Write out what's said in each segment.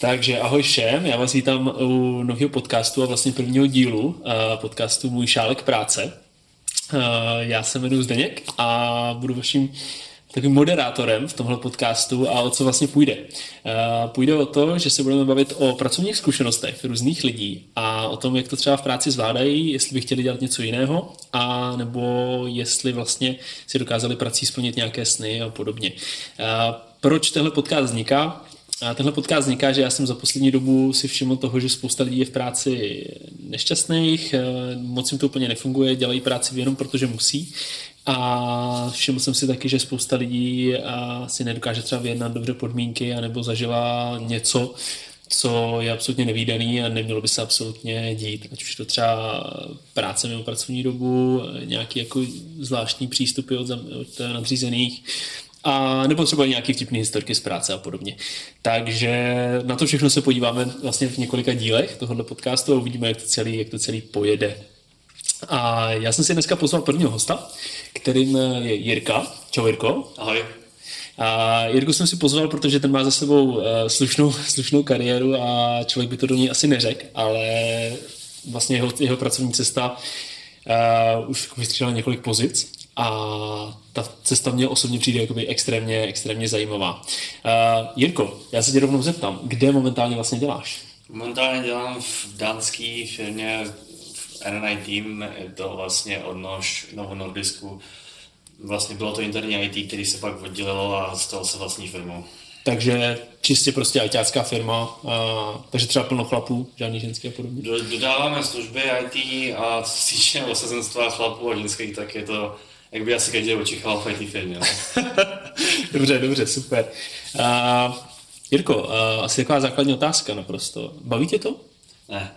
Takže ahoj všem, já vás vítám u nového podcastu a vlastně prvního dílu eh, podcastu Můj šálek práce. Eh, já se jmenuji Zdeněk a budu vaším takovým moderátorem v tomhle podcastu a o co vlastně půjde. Eh, půjde o to, že se budeme bavit o pracovních zkušenostech různých lidí a o tom, jak to třeba v práci zvládají, jestli by chtěli dělat něco jiného, a nebo jestli vlastně si dokázali prací splnit nějaké sny a podobně. Proč tenhle podcast vzniká? A tenhle podcast vzniká, že já jsem za poslední dobu si všiml toho, že spousta lidí je v práci nešťastných, eh, moc jim to úplně nefunguje, dělají práci jenom protože musí. A všiml jsem si taky, že spousta lidí eh, si nedokáže třeba vyjednat dobře podmínky, anebo zažila něco, co je absolutně nevýdaný a nemělo by se absolutně dít. Ať už to třeba práce mimo pracovní dobu, nějaký jako zvláštní přístupy od, od nadřízených, a nebo třeba nějaký vtipný historky z práce a podobně. Takže na to všechno se podíváme vlastně v několika dílech tohohle podcastu a uvidíme, jak to celý, jak to celý pojede. A já jsem si dneska pozval prvního hosta, kterým je Jirka. Čau Jirko. Ahoj. A Jirku jsem si pozval, protože ten má za sebou uh, slušnou, slušnou kariéru a člověk by to do ní asi neřekl, ale vlastně jeho, jeho pracovní cesta uh, už vystřídala několik pozic a ta cesta mě osobně přijde jakoby extrémně, extrémně zajímavá. Uh, Jirko, já se tě rovnou zeptám, kde momentálně vlastně děláš? Momentálně dělám v dánské firmě v RNI Team, je to vlastně odnož Novo Nordisku. Vlastně bylo to interní IT, který se pak oddělilo a stalo se vlastní firmou. Takže čistě prostě ITácká firma, a, takže třeba plno chlapů, žádný ženský a podobně. Dodáváme služby IT a co se týče osazenstva chlapů a ženských, tak je to jak by asi každý očekával v IT firmě. No. dobře, dobře, super. Uh, Jirko, uh, asi taková základní otázka naprosto. Baví tě to? Ne.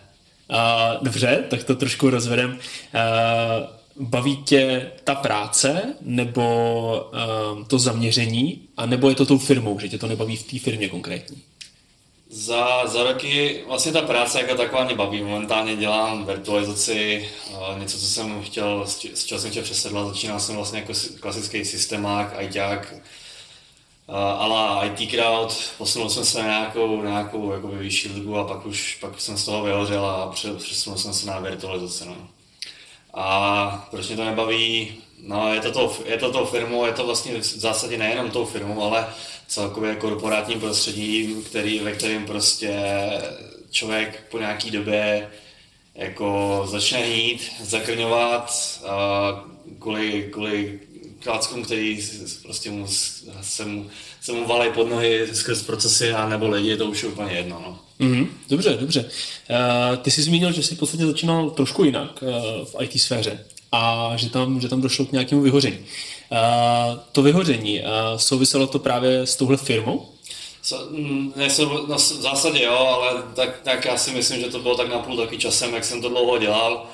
Uh, dobře, tak to trošku rozvedem. Uh, baví tě ta práce nebo uh, to zaměření, a nebo je to tou firmou, že tě to nebaví v té firmě konkrétně? Za, za roky vlastně ta práce jako taková mě baví. Momentálně dělám virtualizaci, něco, co jsem chtěl, s čím jsem chtěl přesedlat. Začínal jsem vlastně jako klasický systémák, ITák, ale IT crowd, posunul jsem se na nějakou, na nějakou jakoby vyšší ligu a pak už pak jsem z toho vyhořel a přesunul jsem se na virtualizaci. No. A proč mě to nebaví? No, je to, to, je to tou firmou, je to vlastně v zásadě nejenom tou firmou, ale celkově korporátním prostředí, který, ve kterém prostě člověk po nějaký době jako začne hnít, zakrňovat uh, kvůli, kvůli kláckům, který prostě mu, se, mu, se mu valí pod nohy skrz procesy a nebo lidi, to už je úplně jedno. No. Mm-hmm, dobře, dobře. Ty jsi zmínil, že jsi v podstatě začínal trošku jinak uh, v IT sféře a že tam, že tam došlo k nějakému vyhoření. Uh, to vyhoření, souviselo to právě s touhle firmou? Mm, ne, no, v zásadě jo, ale tak, tak já si myslím, že to bylo tak napůl taky časem, jak jsem to dlouho dělal.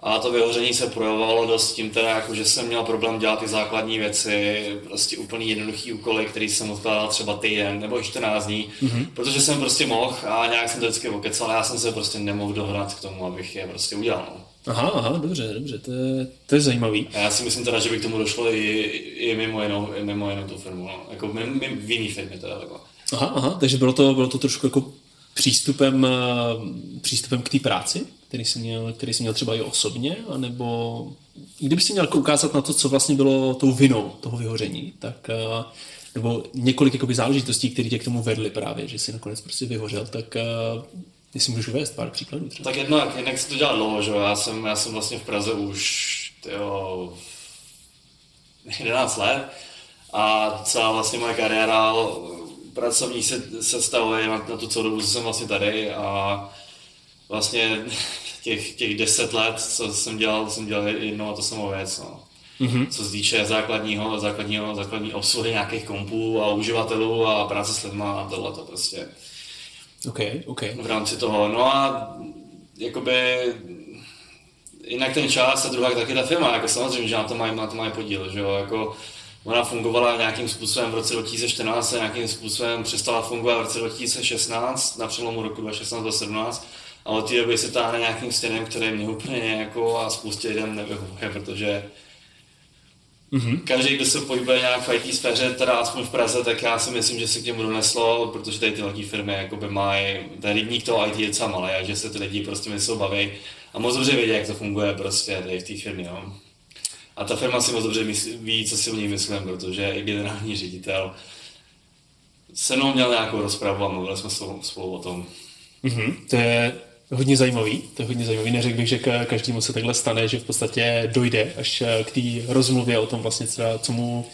A to vyhoření se projevovalo dost tím teda, jako, že jsem měl problém dělat ty základní věci, prostě úplný jednoduchý úkoly, který jsem odkládal třeba týden nebo 14 dní, mm-hmm. protože jsem prostě mohl a nějak jsem to vždycky okecal, já jsem se prostě nemohl dohrát k tomu, abych je prostě udělal. No. Aha, aha, dobře, dobře, to je, to je zajímavý. A já si myslím teda, že by k tomu došlo i, i mimo, jinou, i mimo jinou tu firmu, no. jako mimo, v jiný firmě teda takhle. Aha, aha, takže bylo to, bylo to trošku jako přístupem, eh, přístupem k té práci, který jsi, měl, který jsi měl třeba i osobně, anebo kdyby si měl ukázat na to, co vlastně bylo tou vinou toho vyhoření, tak eh, nebo několik jakoby, záležitostí, které tě k tomu vedly právě, že jsi nakonec prostě vyhořel, tak eh, Jestli můžeš uvést pár příkladů třeba. Tak jednak, jednak se to dělá dlouho, že Já jsem, já jsem vlastně v Praze už tyjo, 11 let a celá vlastně moje kariéra pracovní se, se stavuje na, na tu celou dobu, co jsem vlastně tady a vlastně těch, těch 10 let, co jsem dělal, jsem dělal jednou a to samou věc. No. Mm-hmm. Co se týče základního, základního, základní obsluhy nějakých kompů a uživatelů a práce s lidmi a tohle to prostě Okay, okay. v rámci toho. No a jakoby jinak ten čas a druhá taky ta firma, jako samozřejmě, že na to mají, na to mají podíl, že jo, jako ona fungovala nějakým způsobem v roce 2014 a nějakým způsobem přestala fungovat v roce 2016, na přelomu roku 2016 2017 a od té doby se táhne nějakým stěnem, který mě úplně jako a spoustě lidem nevyhovuje, protože Mm-hmm. Každý, kdo se pohybuje nějak v IT sféře, teda aspoň v Praze, tak já si myslím, že se k němu doneslo, protože tady ty velké firmy jakoby mají, ten rybník toho IT je docela malý a že se ty lidi prostě myslou baví a moc dobře vědí, jak to funguje prostě tady v té firmě. No. A ta firma si moc dobře myslí, ví, co si o ní myslím, protože i generální ředitel se mnou měl nějakou rozpravu a mluvili jsme spolu, spolu o tom. Mm-hmm. To je hodně zajímavý, to je hodně zajímavý. Neřekl bych, že každému se takhle stane, že v podstatě dojde až eh, k té rozmluvě o tom vlastně, co mu,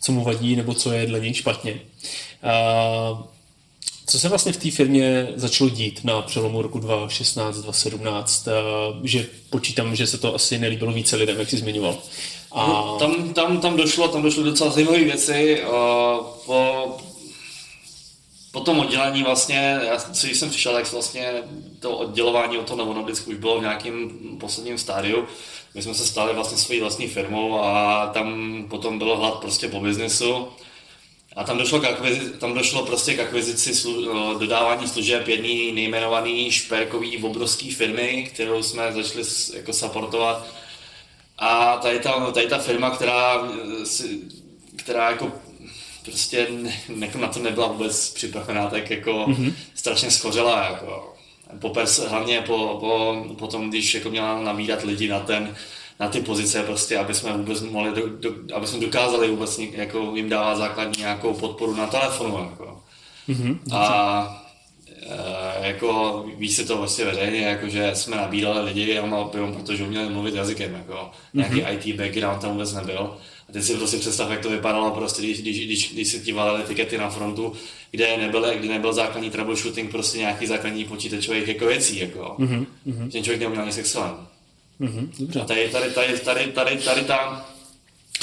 co mu vadí nebo co je dle něj špatně. A co se vlastně v té firmě začalo dít na přelomu roku 2016, 2017, že počítám, že se to asi nelíbilo více lidem, jak jsi zmiňoval. A... No, tam, tam, tam, došlo, tam došlo docela zajímavé věci. Po, po tom oddělení vlastně, já, co jsem přišel, tak vlastně to oddělování od toho Novonoblicku už bylo v nějakém posledním stádiu. My jsme se stali vlastně svojí vlastní firmou a tam potom bylo hlad prostě po biznesu. A tam došlo, k akvizici, tam došlo prostě k akvizici slu, no, dodávání služeb jedné nejmenované šperkový obrovské firmy, kterou jsme začali jako supportovat. A tady ta, tady ta firma, která, která jako prostě jako na to nebyla vůbec připravená, tak jako mm-hmm. strašně skořela. Jako. Po pers, hlavně po, po, potom, když jako měla nabírat lidi na ten, na ty pozice, prostě, aby jsme vůbec mohli, do, do, aby jsme dokázali vůbec jako jim dávat základní nějakou podporu na telefonu. Jako. Mm-hmm. A e, jako víš si to vlastně veřejně, jako, že jsme nabírali lidi jenom, protože uměli mluvit jazykem. Jako. Mm-hmm. Nějaký IT background tam vůbec nebyl. A teď si prostě představ, jak to vypadalo, prostě, když, když, když, když se ti valily tikety na frontu, kde nebyl, kde nebyl základní troubleshooting, prostě nějaký základní počítačových jako věcí. Jako. Mm-hmm. Ten člověk neuměl nic Excelem. Mm-hmm, dobře. A tady, tady, tady, tady, tady, tady, ta,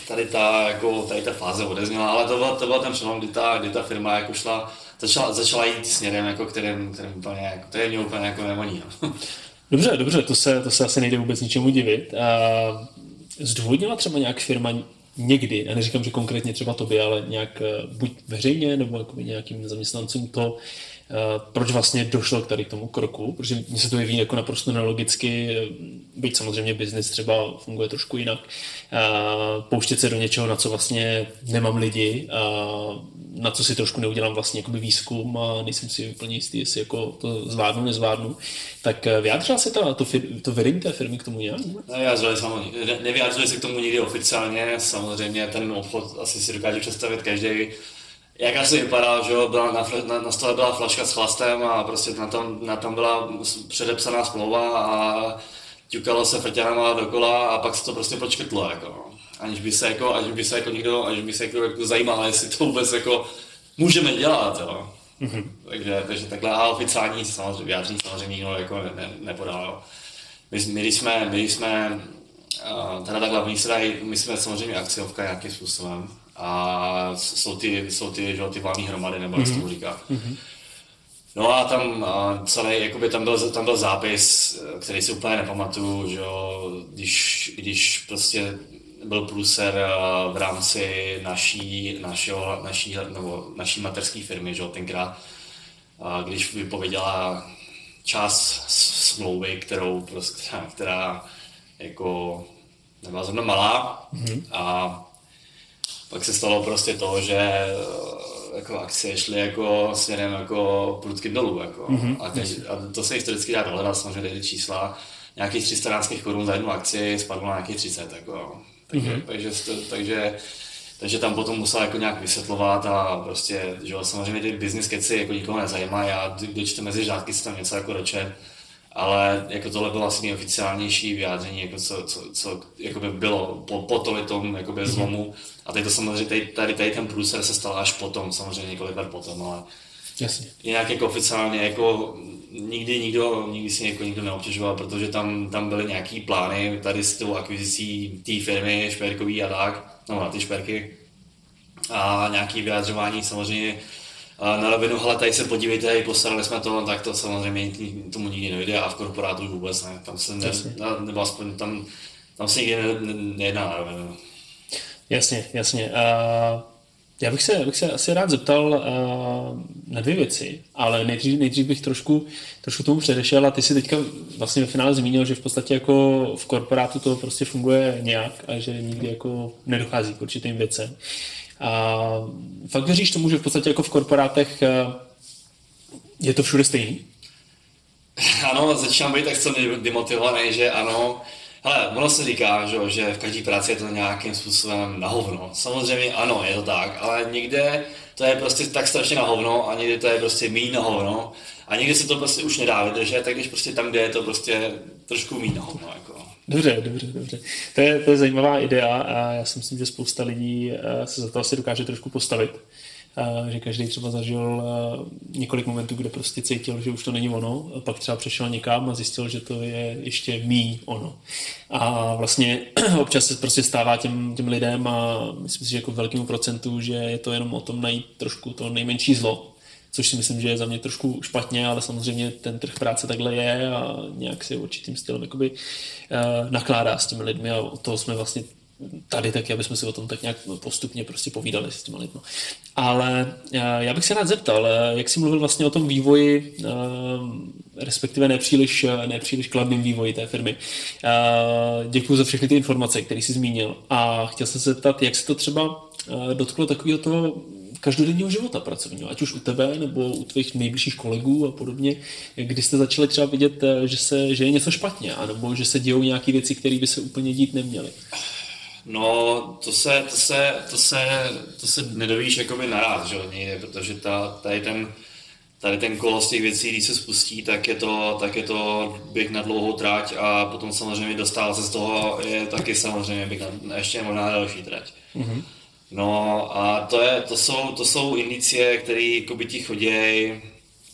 tady ta, jako, tady ta fáze odezněla, ale to byl, to byl ten přelom, kdy ta, kdy ta firma jako šla, začala, začala jít směrem, jako, kterým, kterým úplně, jako, který mě úplně jako nevoní. No. Dobře, dobře, to se, to se asi nejde vůbec ničemu divit. A zdůvodnila třeba nějak firma někdy, já neříkám, že konkrétně třeba tobě, ale nějak eh, buď veřejně nebo nějakým zaměstnancům to, proč vlastně došlo k tady tomu kroku, protože mně se to jeví jako naprosto nelogicky, eh, byť samozřejmě biznis třeba funguje trošku jinak, eh, pouštět se do něčeho, na co vlastně nemám lidi, na co si trošku neudělám vlastně jakoby výzkum a nejsem si úplně jistý, jestli jako to zvládnu, nezvládnu. Tak vyjádřila se to, to, to vedení té firmy k tomu nějak? Nevyjádřili, samozřejmě, nevyjádřili se k tomu nikdy oficiálně, samozřejmě ten obchod asi si dokáže představit každý, jak asi vypadá, že jo, byla na, na, na stole byla flaška s chlastem a prostě na tom, na tom byla předepsaná smlouva a ťukalo se frťanama dokola a pak se to prostě počkrtlo, jako. Aniž by se jako, aniž by se jako nikdo, aniž by se jako, jako zajímal, jestli to vůbec jako můžeme dělat, jo. Mm-hmm. Takže, takže takhle a oficiální samozřejmě, vyjádření samozřejmě nikdo jako ne, ne, nepodal, jo. My, my, když jsme, my, když jsme, uh, teda takhle, my, jsme, my jsme samozřejmě akciovka nějakým způsobem, a jsou ty, jsou ty, že, ty valné hromady, nebo jak mm-hmm. se tomu říká. Mm-hmm. No a tam a celý, jakoby tam byl, tam byl zápis, který si úplně nepamatuju, že jo, když, když prostě byl průser v rámci naší, našeho, naší, nebo naší materské firmy, že jo, tenkrát, a když vypověděla část smlouvy, kterou prostě, která, která jako nebyla zrovna malá mm-hmm. a pak se stalo prostě to, že eh, jako akcie šly jako směrem jako prudky dolů. Jako. Mm-hmm. A, teď, a, to se historicky dá dohledat, samozřejmě ty čísla. Nějakých 300 korun za jednu akci spadlo na nějakých 30. Jako. Takže, mm-hmm. takže, takže, takže, tam potom musel jako nějak vysvětlovat a prostě, že samozřejmě ty business keci jako nikoho nezajímají a kdo čte mezi řádky si tam něco jako roče ale jako tohle bylo asi nejoficiálnější vyjádření, jako co, co, co jako by bylo po, po tom jako by zlomu. A teď to samozřejmě, tady, tady, tady ten průser se stal až potom, samozřejmě několik let potom, ale Jasně. jinak jako oficiálně jako nikdy nikdo, nikdy si jako nikdo neobtěžoval, protože tam, tam byly nějaký plány tady s tou akvizicí té firmy šperkový a tak, no na ty šperky a nějaký vyjadřování samozřejmě na rovinu, hele, tady se podívejte, postarali jsme to, tak to samozřejmě tomu nikdy nejde a v korporátu vůbec ne. Tam se ne, nebo aspoň tam, tam se nikdy ne, ne, nejedná na rovinu. Jasně, jasně. Uh, Já bych se, bych se asi rád zeptal uh, na dvě věci, ale nejdřív, nejdřív bych trošku, trošku tomu předešel a ty si teďka vlastně ve finále zmínil, že v podstatě jako v korporátu to prostě funguje nějak a že nikdy jako nedochází k určitým věcem. A fakt věříš tomu, že v podstatě jako v korporátech uh, je to všude stejný? Ano, začínám být tak co demotivovaný, že ano, Hele, ono se říká, že, že v každé práci je to nějakým způsobem na hovno. Samozřejmě ano, je to tak, ale někde to je prostě tak strašně na hovno a někdy to je prostě méně na hovno a někdy se to prostě už nedá vydržet, tak když prostě tam, kde je to prostě trošku méně na hovno. Jako. Dobře, dobře, dobře. To je, to je zajímavá idea a já si myslím, že spousta lidí eh, se za to asi dokáže trošku postavit že každý třeba zažil několik momentů, kde prostě cítil, že už to není ono, a pak třeba přešel někam a zjistil, že to je ještě mý ono. A vlastně občas se prostě stává těm, těm lidem a myslím si, že jako velkému procentu, že je to jenom o tom najít trošku to nejmenší zlo, což si myslím, že je za mě trošku špatně, ale samozřejmě ten trh práce takhle je a nějak si určitým stylem jakoby, uh, nakládá s těmi lidmi a o toho jsme vlastně tady taky, aby jsme si o tom tak nějak postupně prostě povídali s těma lidmi. Ale eh, já bych se rád zeptal, eh, jak jsi mluvil vlastně o tom vývoji, respektive nepříliš, nepříliš kladným vývoji té firmy. Děkuji za všechny ty informace, které jsi zmínil. A chtěl jsem se zeptat, jak se to třeba dotklo takového toho každodenního života pracovního, ať už u tebe nebo u tvých nejbližších kolegů a podobně, kdy jste začali třeba vidět, že, se, že je něco špatně, anebo že se dějou nějaké věci, které by se úplně dít neměly. No, to se, to se, to se, to se nedovíš jakoby naraz, že někde, protože ta, tady ten, tady ten kolo z těch věcí, když se spustí, tak je to, tak je to běh na dlouhou tráť a potom samozřejmě dostal se z toho je taky samozřejmě běh na, ještě možná další trať. Mm-hmm. No a to, je, to, jsou, to jsou indicie, které ti chodí,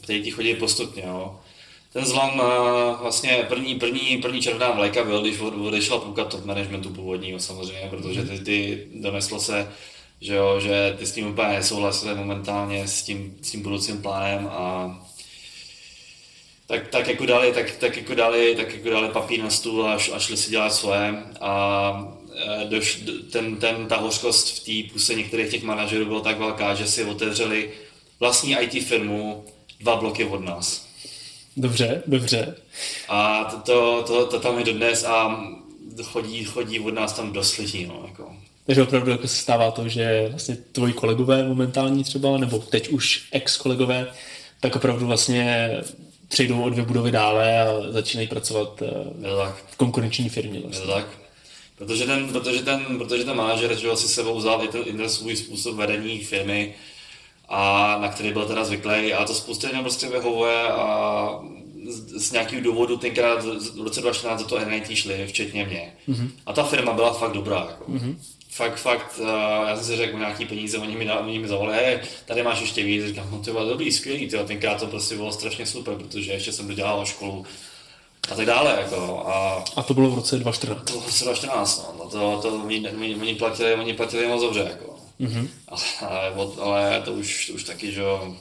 které ti chodí postupně. Jo ten zlom uh, vlastně první, první, první červená vlajka byl, když odešla půlka top managementu původního samozřejmě, protože ty, ty doneslo se, že, jo, že ty s tím úplně nesouhlasili momentálně s tím, s tím budoucím plánem a tak, tak jako dali, tak, tak jako dali, tak jako dali papír na stůl a, šli si dělat svoje a doš, ten, ten, ta hořkost v té puse některých těch manažerů byla tak velká, že si otevřeli vlastní IT firmu dva bloky od nás. Dobře, dobře. A to, to, to, to tam je dodnes a chodí, chodí od nás tam dost lidí. No, jako. Takže opravdu jako se stává to, že vlastně tvoji kolegové momentální třeba, nebo teď už ex-kolegové, tak opravdu vlastně přejdou o dvě budovy dále a začínají pracovat eh, v konkurenční firmě. Vlastně. tak. Protože ten, protože ten, protože ten manažer že si sebou vzal i ten, i ten svůj způsob vedení firmy, a na který byl teda zvyklý a to spousta lidem prostě vyhovuje a z, z nějakého důvodu tenkrát v roce 2014 za to NIT šli, včetně mě. Mm-hmm. A ta firma byla fakt dobrá. Jako. Mm-hmm. Fakt, fakt, uh, já jsem si řekl nějaký peníze, oni mi, oni mi zavolali, hej, tady máš ještě víc, říkám, no to bylo dobrý, skvělý, tyjo. tenkrát to prostě bylo strašně super, protože ještě jsem dodělal školu a tak dále. Jako. A, a to bylo v roce 2014? To bylo v roce 2014, no. no to, to, oni, oni, oni, platili, oni platili moc dobře. Jako. Mm-hmm. Ale, ale to už, to už taky, že jo,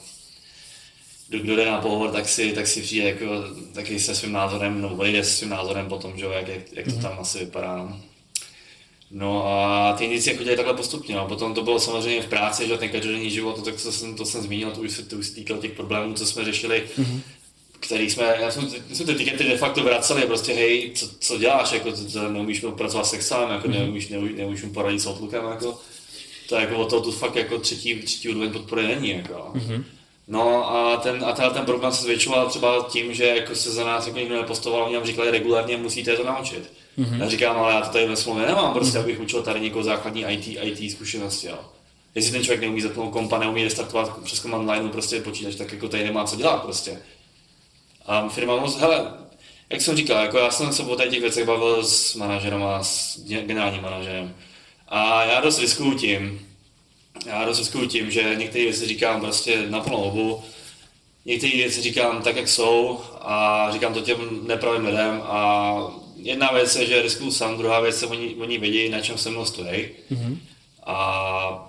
kdo jde na pohovor, tak si, tak si přijde jako, taky se svým názorem, no odejde se svým názorem potom, že jo, jak, jak, jak to mm-hmm. tam asi vypadá. No. No a ty indicie chodily takhle postupně. No. Potom to bylo samozřejmě v práci, že ten každodenní život, to, tak to jsem, to jsem zmínil, to už se to už týkalo těch problémů, co jsme řešili, mm-hmm. Který jsme, já jsem, jsme ty tikety de facto vraceli, prostě hej, co, co děláš, jako, to, to neumíš pracovat s Excelem, jako, mm-hmm. neumíš, neumíš, neumíš mu poradit s Outlookem, jako to jako o to tu fakt jako třetí, třetí úroveň podpory není. Jako. Mm-hmm. No a ten, a ten, ten problém se zvětšoval třeba tím, že jako se za nás jako nikdo nepostoval, oni nám říkali regulárně, musíte to naučit. Mm-hmm. Já říkám, ale já to tady ve smlouvě nemám, prostě mm-hmm. abych učil tady někoho základní IT, IT zkušenosti. Jo. Jestli ten člověk neumí zapnout kompa, neumí restartovat přes command line prostě počítač, tak jako tady nemá co dělat prostě. A firma moc, hele, jak jsem říkal, jako já jsem se o těch věcech bavil s manažerem a s generálním manažerem. A já dost riskuju tím, já dost riskuju tím, že některé věci říkám prostě na plnou obu, některé věci říkám tak, jak jsou a říkám to těm nepravým lidem a jedna věc je, že riskuju sám, druhá věc je, oni, oni vědí, na čem se mnou stojí. Mm-hmm. A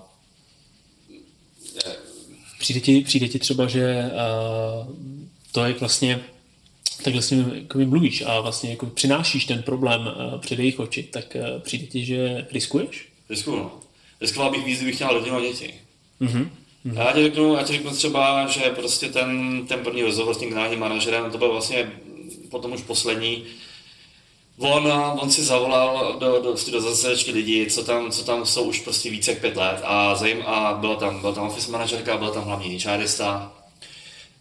Přijde ti, přijde ti třeba, že uh, to je vlastně takhle s ním jako mluvíš a vlastně jako přinášíš ten problém uh, před jejich oči, tak uh, přijde ti, že riskuješ? Riskuju, no. Riskoval bych víc, kdybych měl rodinu a děti. Mm-hmm. Já ti řeknu, já ti řeknu třeba, že prostě ten, ten první rozhovor s tím generálním manažerem, to byl vlastně potom už poslední, On, on si zavolal do, do, do zasedečky lidí, co tam, co tam jsou už prostě více jak pět let a, zajím, a byla tam, byla tam office manažerka, byla tam hlavní HRista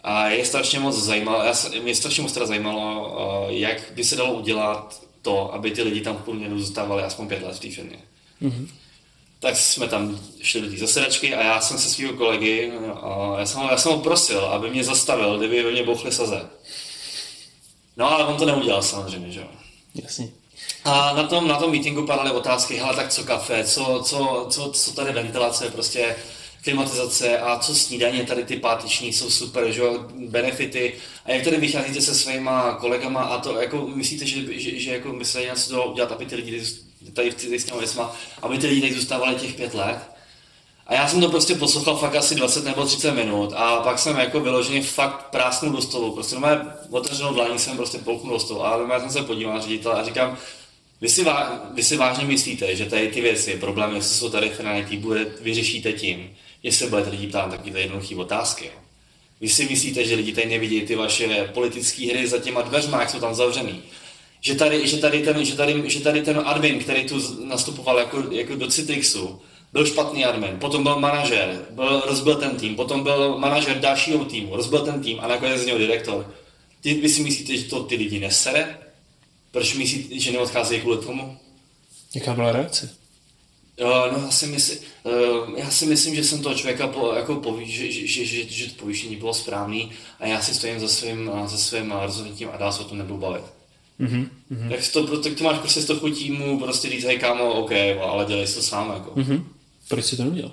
a je strašně moc zajímalo, já, mě strašně moc teda zajímalo, jak by se dalo udělat to, aby ty lidi tam v průměru zůstávali aspoň pět let v té firmě. Mm-hmm. Tak jsme tam šli do té zasedačky a já jsem se svého kolegy, a já, jsem, já jsem ho prosil, aby mě zastavil, kdyby ve mě bouchly saze. No ale on to neudělal samozřejmě, že jo. Jasně. A na tom, na tom meetingu padaly otázky, hele, tak co kafe, co, co, co, co tady ventilace, prostě klimatizace a co snídaně, tady ty páteční jsou super, že jo, benefity. A jak tady vycházíte se svýma kolegama a to, jako myslíte, že, že, že jako se něco dalo udělat, aby ty lidi tady v těch věcma, aby ty lidi tady zůstávali těch pět let? A já jsem to prostě poslouchal fakt asi 20 nebo 30 minut a pak jsem jako vyloženě fakt prásnul do stolu. Prostě na mé otevřenou dlaní jsem prostě polknul do stolu a já jsem se podíval na ředitele a říkám, vy si, vy si vážně myslíte, že tady ty věci, problémy, jestli jsou tady finalití, bude, vyřešíte tím, jestli budete lidi ptát taky jednoduché otázky. Vy si myslíte, že lidi tady nevidí ty vaše politické hry za těma dveřma, jak jsou tam zavřený. Že tady, že tady, ten, že tady, že tady ten admin, který tu nastupoval jako, jako do Citrixu, byl špatný admin, potom byl manažer, byl, rozbil ten tým, potom byl manažer dalšího týmu, rozbil ten tým a nakonec z něho direktor. Ty, vy si myslíte, že to ty lidi nesere? Proč myslíte, že neodcházejí kvůli tomu? Jaká byla reakce? Uh, no, já si, myslím, uh, já si myslím, že jsem toho člověka po, jako poví, že, že, že, že, že to povýšení bylo správný a já si stojím za svým, za svým rozhodnutím a dál se o tom nebudu bavit. Mm-hmm. Tak, to, tak to máš prostě z toho týmu prostě říct, hej kámo, OK, ale dělej to sám. Jako. Mm-hmm. Proč jsi to neudělal?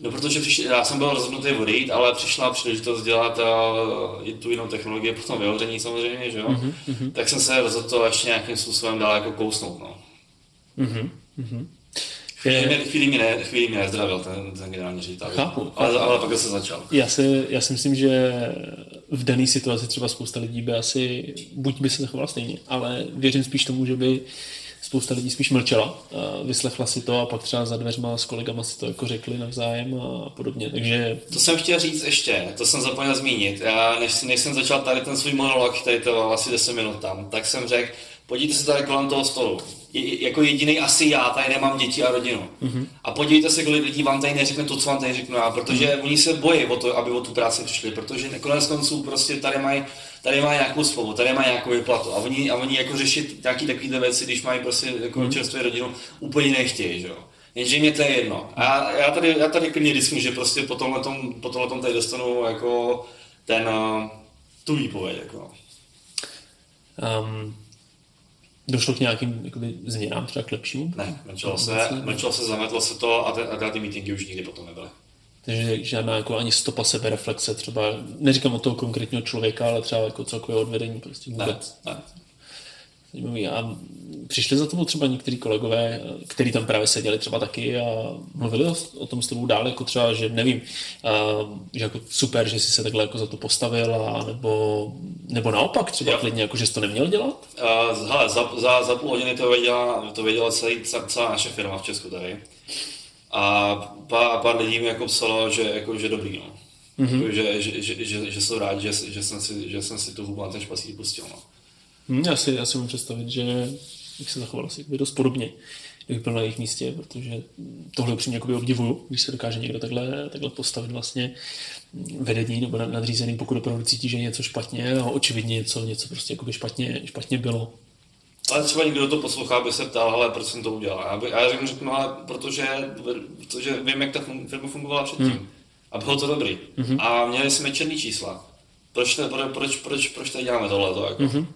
No, protože přišli, já jsem byl rozhodnutý odejít, ale přišla příležitost dělat uh, i tu jinou technologii, potom vyhoření samozřejmě, že jo? Mm-hmm. Tak jsem se rozhodl to ještě nějakým způsobem dál jako kousnout, no. Mm-hmm. Chvíli, mě, chvíli, mě ne, chvíli mě nezdravil ten, ten generální ředitel. Chápu. Ale, ale pak se začal. Já si, já si myslím, že v dané situaci třeba spousta lidí by asi, buď by se zachovala stejně, ale věřím spíš tomu, že by spousta lidí spíš mlčela, vyslechla si to a pak třeba za dveřma s kolegama si to jako řekli navzájem a podobně, takže... To jsem chtěl říct ještě, to jsem zapomněl zmínit. Já, než, než jsem začal tady ten svůj monolog, který to asi 10 minut tam, tak jsem řekl, podívejte se tady kolem toho stolu. Je, jako jediný asi já tady nemám děti a rodinu. Mm-hmm. A podívejte se, kolik lidí vám tady neřekne to, co vám tady řeknu já, protože mm-hmm. oni se bojí o to, aby o tu práci přišli, protože konec konců prostě tady mají tady má nějakou spolu, tady má nějakou vyplatu a oni, a oni jako řešit nějaké takovéhle věci, když mají prostě jako mm. čerstvou rodinu, úplně nechtějí, že jo. Jenže mě to je jedno. A já, já tady, já tady klidně risknu, že prostě po tomhle, tom, po tomhle tom tady dostanu jako ten, uh, tu výpověď, jako. Um, došlo k nějakým jakoby, změnám, třeba k lepšímu? Ne, mlčelo se, mlčelo se, zametlo se to a, te, a ty meetingy už nikdy potom nebyly. Takže žádná jako ani stopa sebereflexe, třeba, neříkám o toho konkrétního člověka, ale třeba jako celkové odvedení prostě vůbec. Ne, ne. A přišli za tomu třeba někteří kolegové, kteří tam právě seděli třeba taky a mluvili o tom s tebou dál, jako třeba, že nevím, že jako super, že jsi se takhle jako za to postavil, a nebo, nebo naopak třeba jo. klidně, jako že jsi to neměl dělat? Uh, hele, za, za, za půl hodiny to věděla, to věděla celý, celá naše firma v Česku tady. A pár, pár lidí mi jako psalo, že, jako, že dobrý, no. Mm-hmm. Jako, že, že, že, že, že, jsou rádi, že, že, jsem si, že jsem si tu hubu na ten špacík pustil, no. Hmm, já, si, já si můžu představit, že bych se zachoval asi dost podobně, kdyby byl na jejich místě, protože tohle upřímně obdivuju, když se dokáže někdo takhle, takhle postavit vlastně vedení nebo nadřízený, pokud opravdu cítí, že je něco špatně a očividně něco, něco prostě špatně, špatně bylo. Ale třeba někdo to poslouchá, by se ptal, ale proč jsem to udělal. Já, by, já řeknu, řeknu ale protože, protože vím, jak ta fun, firma fungovala předtím. Hmm. A bylo to dobrý. Mm-hmm. A měli jsme černý čísla. Proč, to, proč, proč, proč, proč tady děláme tohle? Jako? Mm-hmm.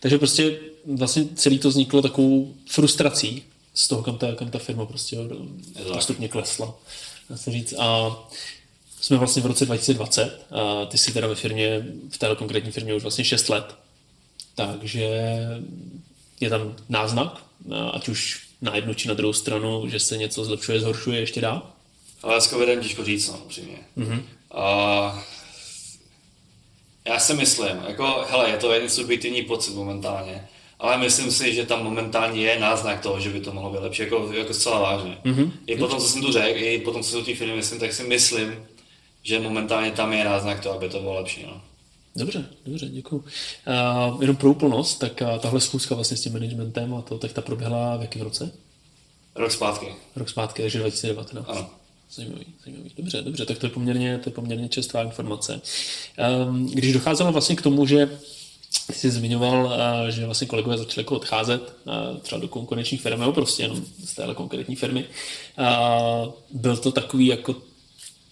Takže prostě vlastně celý to vzniklo takovou frustrací z toho, kam ta, kam ta firma prostě postupně klesla. Se říct. A jsme vlastně v roce 2020 a ty jsi teda ve firmě, v této konkrétní firmě už vlastně 6 let. Takže je tam náznak, ať už na jednu či na druhou stranu, že se něco zlepšuje, zhoršuje ještě dál? Ale s covidem těžko říct, no, upřímně. Mm-hmm. A já si myslím, jako, hele, je to jen subjektivní pocit momentálně, ale myslím si, že tam momentálně je náznak toho, že by to mohlo být lepší, jako, jako zcela vážně. Mm-hmm. I potom, co jsem tu řekl, i potom, co jsou ty filmy myslím, tak si myslím, že momentálně tam je náznak toho, aby to bylo lepší. No. Dobře, dobře, děkuji. Uh, jenom pro úplnost, tak uh, tahle schůzka vlastně s tím managementem a to, tak ta proběhla v jakém roce? Rok zpátky. Rok zpátky, takže 2019. Ano. Zajímavý, zajímavý. Dobře, dobře, tak to je poměrně, to je poměrně čerstvá informace. Um, když docházelo vlastně k tomu, že jsi zmiňoval, uh, že vlastně kolegové začali jako odcházet uh, třeba do konkurenčních firm, nebo prostě jenom z téhle konkrétní firmy, uh, byl to takový jako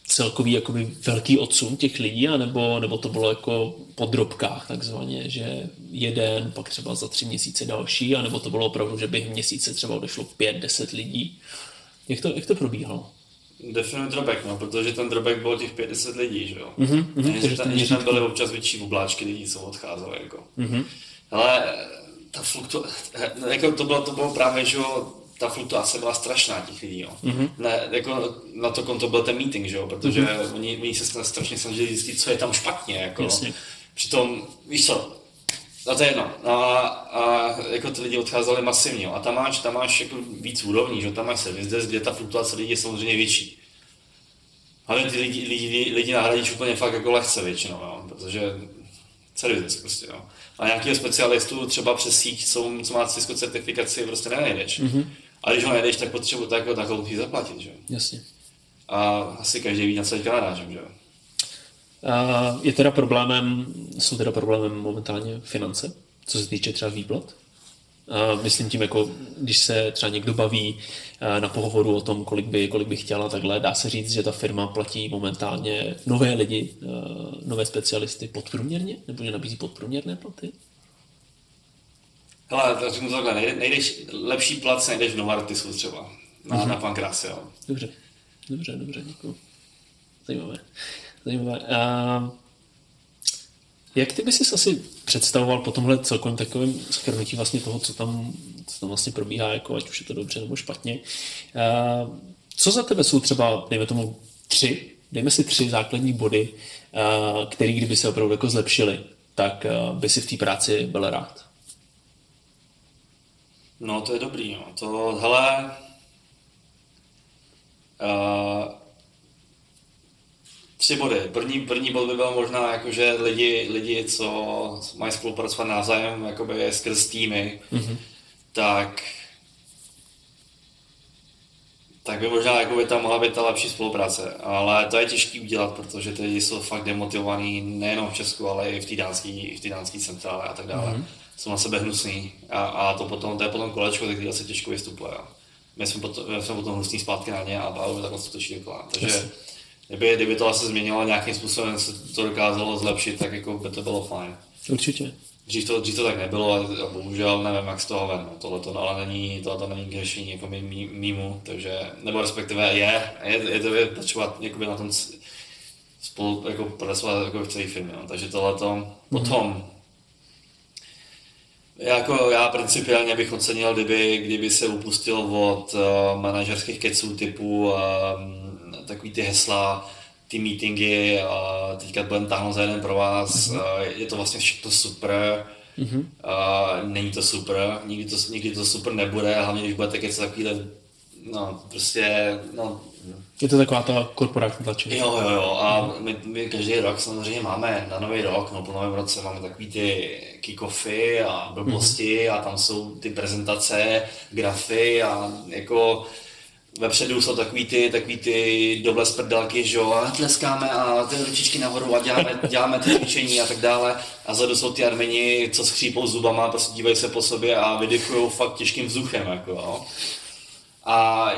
celkový jakoby velký odsun těch lidí, anebo, nebo to bylo jako po drobkách takzvaně, že jeden, pak třeba za tři měsíce další, anebo to bylo opravdu, že během měsíce třeba odešlo pět, deset lidí. Jak to, jak to probíhalo? Definitely drobek, no, protože ten drobek byl těch 50 lidí, že jo. Mm-hmm, mm-hmm, že, tam, že tam byly občas větší obláčky lidí, co odcházely, jako. Mm-hmm. Ale ta fluktu, jako to bylo, to bylo právě, že jo, ta fluktuace byla strašná těch lidí, jo. Mm-hmm. Ne, jako na to konto byl ten meeting, že jo, protože mm-hmm. oni, oni se strašně snažili zjistit, co je tam špatně, jako. Jasně. Přitom, víš co, No to je jedno. No a, a jako ty lidi odcházeli masivně. A tam máš, tam máš jako víc úrovní, že tam máš service kde ta fluktuace lidí je samozřejmě větší. Ale ty lidi, lidi, lidi nahradíš úplně fakt jako lehce většinou, jo, protože servis prostě, jo. A nějakého specialistu třeba přes síť, co, co má Cisco certifikaci, prostě nenajdeš. Mm-hmm. A když ho najdeš, tak potřebuji takovou, takovou zaplatit, že. Jasně. A asi každý ví, na co teďka narážím, že jo. Je teda problémem, jsou teda problémem momentálně finance, co se týče třeba výplat? Myslím tím, jako když se třeba někdo baví na pohovoru o tom, kolik by, kolik by chtěla, takhle dá se říct, že ta firma platí momentálně nové lidi, nové specialisty podprůměrně, nebo že nabízí podprůměrné platy? Hele, to řeknu takhle, nejdeš, lepší plat se najdeš v Novartisu třeba, na, uh-huh. na Pankrasi, jo. Dobře, dobře, dobře, děkuji. Zajímavé. Zajímavé. A jak ty bys si asi představoval po tomhle celkovém takovém schrnutí vlastně toho, co tam, co tam vlastně probíhá, jako ať už je to dobře nebo špatně. A co za tebe jsou třeba, dejme tomu, tři, dejme si tři základní body, které kdyby se opravdu jako zlepšily, tak by si v té práci byl rád? No, to je dobrý, no. To, hele, uh, Tři body. První, první bod by byl možná, jako, že lidi, lidi, co mají spolupracovat navzájem jakoby skrz týmy, mm-hmm. tak tak by možná jako by tam mohla být ta lepší spolupráce. Ale to je těžké udělat, protože ty lidi jsou fakt demotivovaní nejenom v Česku, ale i v té dánské, v té dánské centrále a tak dále. Mm-hmm. Jsou na sebe hnusný a, a to potom, to je potom kolečko, tak se těžko vystupuje. My jsme potom, my jsme potom hnusní zpátky na ně a bavíme takhle skutečně dokola. Takže yes kdyby, kdyby to asi změnilo nějakým způsobem, se to dokázalo zlepšit, tak jako by to bylo fajn. Určitě. Dřív to, dřív to tak nebylo a bohužel nevím, jak z toho ven. No, tohle to ale není, tohle to není k řešení jako mýmu, takže, nebo respektive je, je, je to je potřeba jakoby na tom spolu jako pracovat jako v celé firmě. No. Takže tohle to mm-hmm. potom jako já principiálně bych ocenil, kdyby, kdyby se upustil od uh, manažerských keců typu um, takový ty hesla, ty meetingy a teďka budeme táhnout za jeden pro vás, mm-hmm. je to vlastně všechno super, mm-hmm. a není to super, nikdy to, nikdy to super nebude, hlavně když budete kecat takovýhle, no prostě, no, je to taková ta korporátní tlačení. Jo, jo, jo. A my, my, každý rok samozřejmě máme na nový rok, no po novém roce máme takový ty kick-offy a blbosti mm-hmm. a tam jsou ty prezentace, grafy a jako vepředu jsou takový ty, takový ty doble z prdelky, že jo, a tleskáme a ty ručičky nahoru a děláme, děláme ty cvičení a tak dále. A zadu jsou ty armeni, co skřípou zubama, prostě dívají se po sobě a vydechují fakt těžkým vzduchem, jako jo. A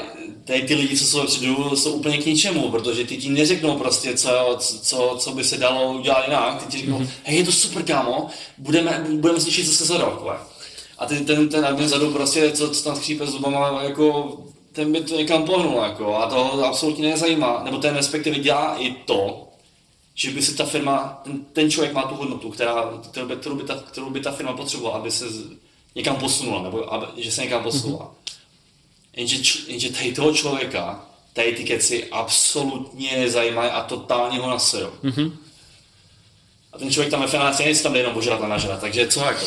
tady ty lidi, co jsou vepředu, jsou úplně k ničemu, protože ty ti neřeknou prostě, co, co, co by se dalo udělat jinak. Ty ti řeknou, mm-hmm. hej, je to super, kámo, budeme, budeme slyšet zase za rok, A ten, ten, ten admin zadu prostě, co, co tam skřípe zubama, jako ten by to někam pohnul, jako, a to absolutně nezajímá, nebo ten respektive dělá i to, že by si ta firma, ten, ten člověk má tu hodnotu, která, kterou, by, kterou, by ta, kterou by ta firma potřebovala, aby se někam posunula, nebo aby, že se někam posunula. Mm-hmm. Jenže, jenže tady toho člověka, tady ty keci absolutně zajímají a totálně ho naserou. Mm-hmm. A ten člověk tam ve finále nic tam jde jenom požrat a nažrat, takže co jako?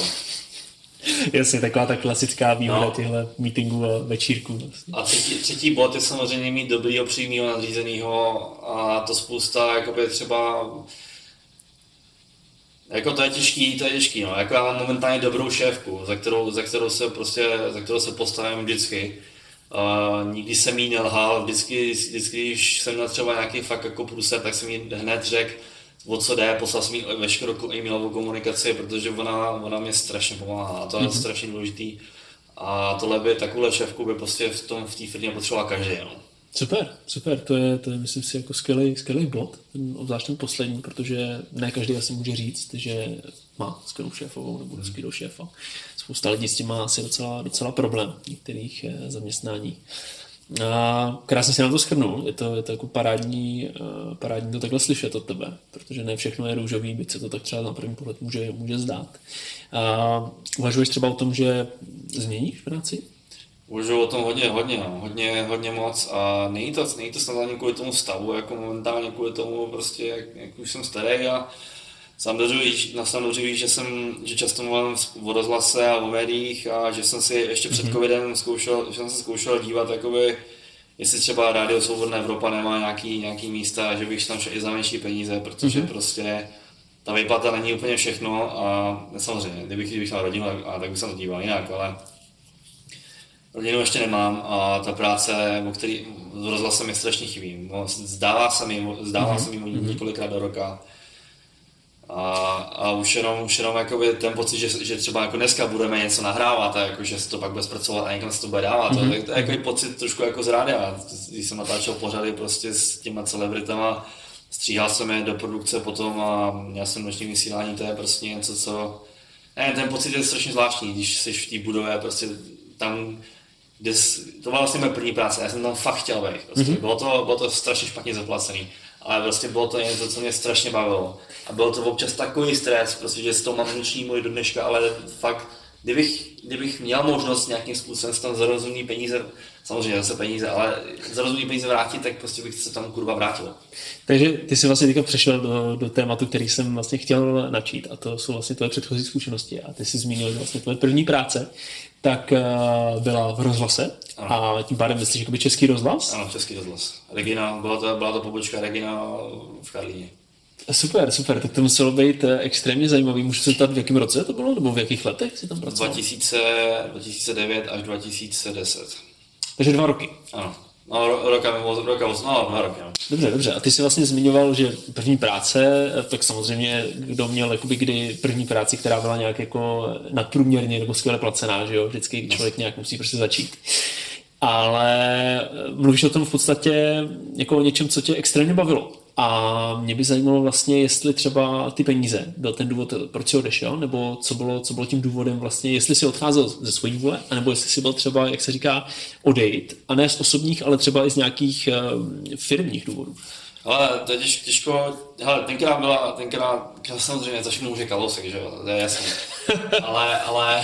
Jasně, taková ta klasická výhoda no. těchto meetingů a večírků. Vlastně. A třetí, třetí bod je samozřejmě mít dobrýho přímého nadřízeného a to spousta, jakoby třeba jako to je těžký, to je těžký, no. Jako já mám momentálně dobrou šéfku, za kterou, za kterou se prostě, za kterou se postavím vždycky. Uh, nikdy jsem jí nelhal, vždycky, vždycky, když jsem měl třeba nějaký fakt jako průser, tak jsem jí hned řekl, o co jde, poslal jsem jí veškerou e-mailovou komunikaci, protože ona, ona mě strašně pomáhá a to je mm-hmm. strašně důležitý. A tohle by, takovou šéfku by prostě v tom v té firmě potřeboval každý. No. Super, super, to je, to je myslím si jako skvělý, skvělý bod, obzvlášť ten poslední, protože ne každý asi může říct, že má skvělou šéfovou nebo hmm. skvělou šéfa. Spousta lidí s tím má asi docela, docela problém v některých eh, zaměstnání. A krásně si nám to schrnul, je to, je to jako parádní, uh, parádní to takhle slyšet od tebe, protože ne všechno je růžový, byť se to tak třeba na první pohled může, může zdát. A uvažuješ třeba o tom, že změníš práci? Uvažuji o tom hodně, hodně, no. hodně, hodně moc a není to, není to snad ani kvůli tomu stavu, jako momentálně kvůli tomu prostě, jak, jak už jsem starý a Samozřejmě, na samozřejmě že, jsem, že často mluvím o rozhlase a o médiích a že jsem si ještě před mm-hmm. covidem zkoušel, že jsem se zkoušel dívat, jakoby, jestli třeba Rádio Svobodná Evropa nemá nějaký, nějaký místa, že bych tam šel i za menší peníze, protože mm-hmm. prostě ta výplata není úplně všechno a samozřejmě, kdybych, kdybych měl rodinu, a tak bych se to díval jinak, ale rodinu ještě nemám a ta práce, o který s rozhlasem je strašně chybí. Zdává se mi, zdává mm-hmm. se mi mhm. několikrát do roka, a, a už jenom, už jenom jakoby ten pocit, že, že třeba jako dneska budeme něco nahrávat a jako, že se to pak bude zpracovat a někam se to bude dávat. Mm-hmm. To, je, to je jako pocit trošku jako z rádia. Když jsem natáčel pořady prostě s těma celebritama, stříhal jsem je do produkce potom a měl jsem noční vysílání, to je prostě něco, co... Ne, ten pocit je strašně zvláštní, když jsi v té budově, prostě tam, kde jsi, to byla vlastně moje první práce, já jsem tam fakt chtěl být. Prostě. Mm-hmm. Bylo, to, bylo to strašně špatně zaplacený ale prostě bylo to něco, co mě strašně bavilo. A bylo to občas takový stres, prostě, že z toho mám noční můj do dneška, ale fakt, kdybych, kdybych měl možnost nějakým způsobem tam za rozumný peníze, samozřejmě zase peníze, ale za rozumný peníze vrátit, tak prostě bych se tam kurva vrátil. Takže ty jsi vlastně teďka přešel do, do tématu, který jsem vlastně chtěl načít a to jsou vlastně tvoje předchozí zkušenosti a ty jsi zmínil, že vlastně tvoje první práce tak uh, byla v rozhlase ano. a tím pádem myslíš by český rozhlas? Ano, český rozhlas. Regina, byla to, byla to pobočka Regina v Karlíně. Super, super, tak to muselo být eh, extrémně zajímavý. Můžu se zeptat, v jakém roce to bylo, nebo v jakých letech si tam pracoval? 2000, 2009 až 2010. Takže dva roky. Ano. No, roka, roka, no, dva roky. Dobře, dobře. A ty jsi vlastně zmiňoval, že první práce, tak samozřejmě kdo měl jakoby kdy první práci, která byla nějak jako nadprůměrně nebo skvěle placená, že jo? Vždycky člověk nějak musí prostě začít. Ale mluvíš o tom v podstatě jako o něčem, co tě extrémně bavilo. A mě by zajímalo vlastně, jestli třeba ty peníze byl ten důvod, proč jsi odešel, nebo co bylo, co bylo tím důvodem vlastně, jestli jsi odcházel ze svojí vůle, anebo jestli jsi byl třeba, jak se říká, odejít, a ne z osobních, ale třeba i z nějakých uh, firmních důvodů. Ale to je těž, těžko, hele, tenkrát byla, tenkrát, samozřejmě začnu může kalosek, že jo, to je jasný. ale, ale,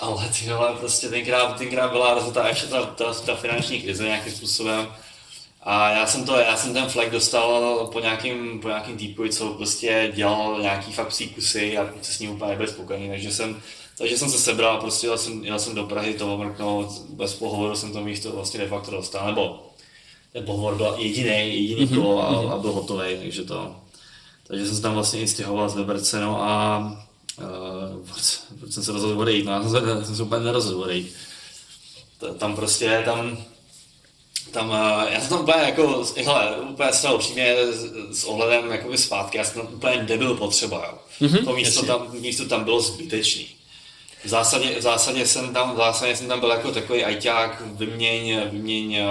ale ty vole, prostě tenkrát, tenkrát byla rozhodná ještě ta, ta, ta finanční krize nějakým způsobem, a já jsem to, já jsem ten flag dostal po nějakým, po nějakým týpovi, co prostě dělal nějaký fakt psí kusy a se s ním úplně nebyl spokojený, takže jsem, takže jsem se sebral, prostě jel jsem, jel jsem do Prahy to omrknout, bez pohovoru jsem to místo vlastně de facto dostal, nebo ten pohovor byl jediný, jediný mm-hmm. kolo a, mhm. a, byl hotový, takže to, takže jsem se tam vlastně instěhoval z Liberce, no a uh, proč, proč jsem se rozhodl odejít, no já jsem se, jsem se úplně nerozhodl odejít. Tam prostě, tam, tam, eh, já jsem tam úplně jako, hele, úplně zcela upřímně s, s ohledem jakoby zpátky, já jsem tam úplně nebyl potřeba, jo. Mm-hmm, to místo tam, místo tam bylo zbytečný. V zásadě, v zásadě, jsem tam, v zásadě jsem tam byl jako takový ajťák, vyměň, vyměň, eh,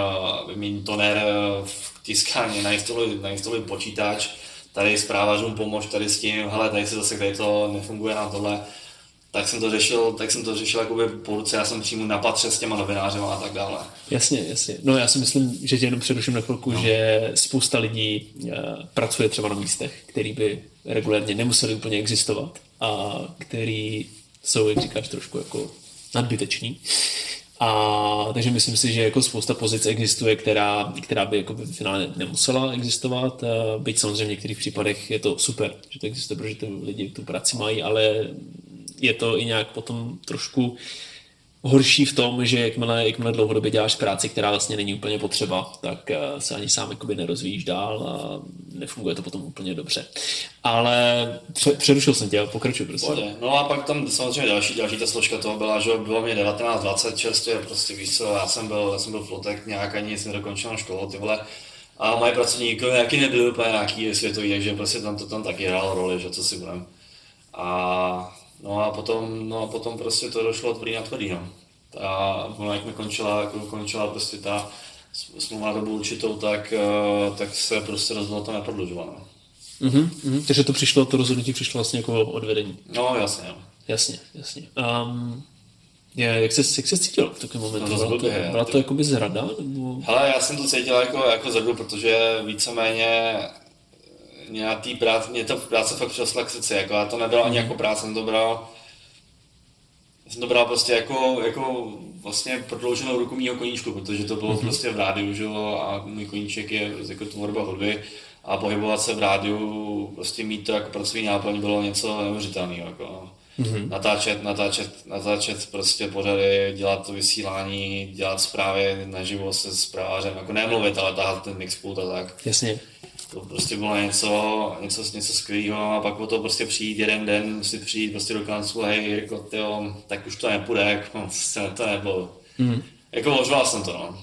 vyměň toner eh, v tiskání, nainstaluj, nainstaluj počítač, tady zprávařům pomož tady s tím, hele, tady se zase tady to nefunguje na tohle tak jsem to řešil, tak jsem to řešil jakoby po ruce, já jsem přímo na patře s těma novinářem a tak dále. Jasně, jasně. No já si myslím, že tě jenom přeruším na chvilku, no. že spousta lidí uh, pracuje třeba na místech, který by regulérně nemuseli úplně existovat a který jsou, jak říkáš, trošku jako nadbyteční. A takže myslím si, že jako spousta pozic existuje, která, která by jako v finále nemusela existovat. Byť samozřejmě v některých případech je to super, že to existuje, protože ty lidi tu práci mají, ale je to i nějak potom trošku horší v tom, že jakmile, jakmile dlouhodobě děláš práci, která vlastně není úplně potřeba, tak eh, se ani sám jakoby nerozvíjíš dál a nefunguje to potom úplně dobře. Ale pře- přerušil jsem tě, pokračuj prostě. Pojde. No a pak tam samozřejmě další, další ta složka toho byla, že bylo mě 19, 20 čerstvě, prostě víš co, já jsem byl, já jsem byl flotek, nějak ani nic nedokončil na školu, ty vole. A moje pracovníky nějaký nebyly úplně nějaký světový, takže prostě tam to tam taky hrálo roli, že co si budem. A no a potom, no a potom prostě to došlo tvrdý na tvrdý, no. A ono, jak mi končila, jako končila prostě ta smlouva dobu určitou, tak, eh, tak se prostě rozhodlo to neprodlužovat. No. Mhm, mhm. Takže to přišlo, to rozhodnutí přišlo vlastně jako odvedení. no jasně, no. Jasně, jasně. Um, je, jak jsi, jak jsi cítil v takovém momentu? No, byla, to, byla to jakoby zrada? Nebo... Hele, já jsem to cítil jako, jako zradu, protože víceméně mě na té práci, mě to v práci fakt přesla k srdci, jako já to nebral ani jako práce, jsem to bral, jsem to bral prostě jako, jako vlastně prodlouženou ruku mýho koníčku, protože to bylo mm-hmm. prostě v rádiu, že jo, a můj koníček je jako tvorba hudby a pohybovat se v rádiu, prostě mít to jako pracovní náplň bylo něco neuvěřitelného, jako mm-hmm. natáčet, natáčet, natáčet prostě pořady, dělat to vysílání, dělat zprávy naživo se zprávárem, jako nemluvit, ale tahat ten mixpult a tak. Jasně. To prostě bylo něco, něco, něco skvělého a pak o to prostě přijít jeden den, si přijít prostě do kanclu, hej, jako tyjo, tak už to nepůjde, jako, prostě to nebylo. Mm. Jako ožval jsem to, no.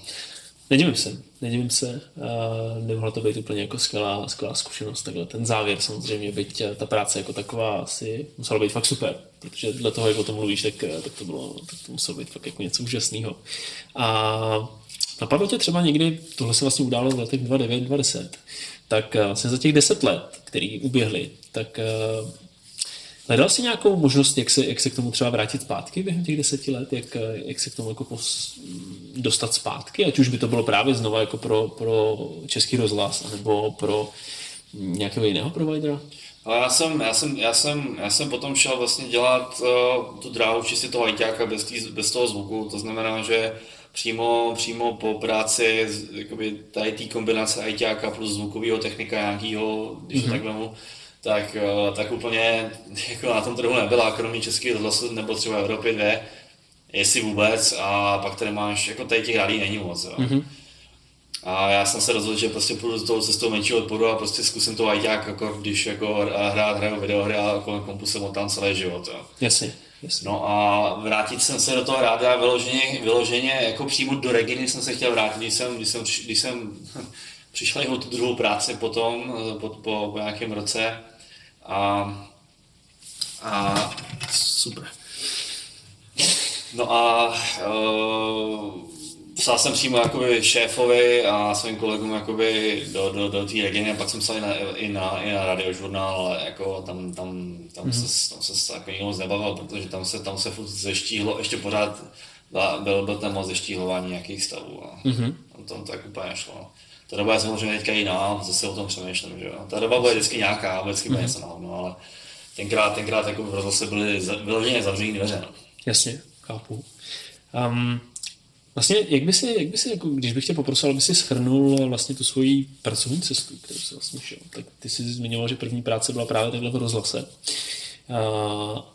Nedivím se, nedivím se. Uh, nemohla to být úplně jako skvělá, skvělá zkušenost. Takhle ten závěr samozřejmě, byť eh, ta práce jako taková asi musela být fakt super, protože dle toho, jak o tom mluvíš, tak, eh, tak, to, bylo, tak to muselo být fakt jako něco úžasného. A napadlo tě třeba někdy, tohle se vlastně událo v letech 2009, 2010, tak eh, vlastně za těch 10 let, který uběhly, tak eh, Hledal jsi nějakou možnost, jak se, jak se k tomu třeba vrátit zpátky během těch deseti let, jak, eh, jak se k tomu jako pos, dostat zpátky, ať už by to bylo právě znova jako pro, pro český rozhlas, nebo pro nějakého jiného providera? Ale já jsem, já jsem, já jsem, já jsem potom šel vlastně dělat uh, tu dráhu čistě toho ajťáka bez, tý, bez toho zvuku, to znamená, že přímo, přímo po práci, jakoby tady té kombinace ajťáka plus zvukového technika nějakého, když mm-hmm. to tak vemu, tak, uh, tak úplně jako na tom trhu nebyla, kromě českých rozhlasů nebo třeba Evropy 2, jestli vůbec, a pak tady máš, jako tady těch rádí není moc. Jo. Mm-hmm. A já jsem se rozhodl, že prostě půjdu tou cestou menšího odporu a prostě zkusím to ajťák, jako když jako hrát, hraju videohry a kolem kompu se motám celý život. Jo. Jasně, No a vrátit jsem se do toho rádia vyloženě, vyloženě jako přímo do Reginy jsem se chtěl vrátit, když jsem, když jsem, když jsem přišel i tu druhou práci potom, eh, po, po, po nějakém roce a, a super. No a uh, psal jsem přímo jakoby šéfovi a svým kolegům jakoby do, do, do té regiony a pak jsem psal i na, i na, i na radiožurnál, ale jako tam, tam, tam, mm-hmm. se, tam se jako nikdo moc nebavil, protože tam se, tam se furt zeštíhlo, ještě pořád byla- byl, byl moc zeštíhlování nějakých stavů a mm-hmm. tam, tam to tak úplně nešlo. no. Ta doba je samozřejmě teďka jiná, zase o tom přemýšlím, že jo. Ta doba bude vždycky nějaká, vždycky bude něco na hovno, ale tenkrát, tenkrát jako v rozhlase byly vyloženě zavřený dveře. No. Jasně, chápu. Um, vlastně, jak by si, jak by si jako, když bych tě poprosil, aby si schrnul vlastně tu svoji pracovní cestu, kterou jsi vlastně šel, tak ty jsi zmiňoval, že první práce byla právě takhle v rozhlase. Uh,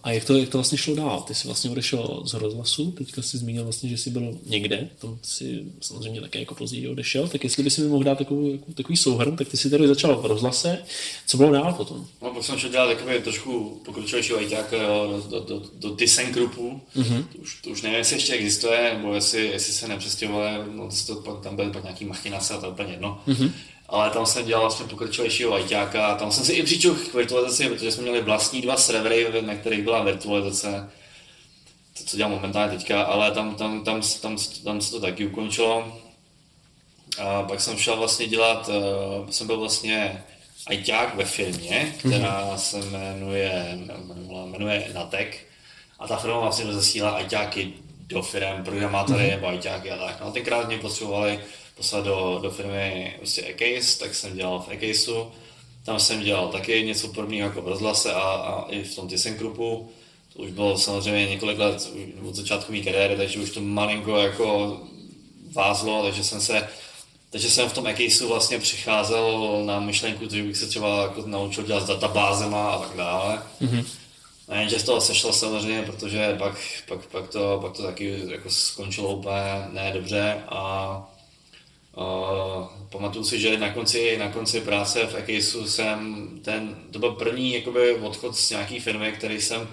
a jak to, jak to vlastně šlo dál? Ty jsi vlastně odešel z rozhlasu, teďka jsi zmínil vlastně, že jsi byl někde, to si samozřejmě také jako později odešel, tak jestli by si mi mohl dát takový, jako, takový souhrn, tak ty jsi tady začal v rozhlase, co bylo dál potom? No, pak jsem šel dělat takový trošku pokročilejší ajťák jo, do, do, do, do Thyssen Groupu. Mm-hmm. To, už, to už nevím, jestli ještě existuje, nebo jestli, jestli se nepřestěhovali, no, to, tam byly pak nějaký machinace a to úplně jedno. Mm-hmm. Ale tam jsem dělal vlastně pokročilejšího ajťáka, tam jsem si i přičuch k virtualizaci, protože jsme měli vlastní dva servery, na kterých byla virtualizace. To, co dělám momentálně teďka, ale tam, tam, tam, tam, tam se to taky ukončilo. A pak jsem šel vlastně dělat, uh, jsem byl vlastně ajťák ve firmě, která se jmenuje, jmenuje, jmenuje Natek. A ta firma vlastně rozesílá ajťáky do firm, programátory nebo ajťáky a tak. No a tenkrát mě potřebovali poslat do, do firmy prostě Ecase, tak jsem dělal v Ecaseu. Tam jsem dělal taky něco podobného jako v rozhlase a, a i v tom Thyssen Groupu. To už bylo samozřejmě několik let od začátku mé kariéry, takže už to malinko jako vázlo, takže jsem se takže jsem v tom Ecaseu vlastně přicházel na myšlenku, že bych se třeba jako naučil dělat s databázema a tak dále. Mm-hmm. A jenže z toho sešlo samozřejmě, protože pak, pak, pak, to, pak to taky jako skončilo úplně ne dobře a Uh, pamatuju si, že na konci, na konci práce v Ekejsu jsem ten, to byl první jakoby, odchod z nějaký firmy, který jsem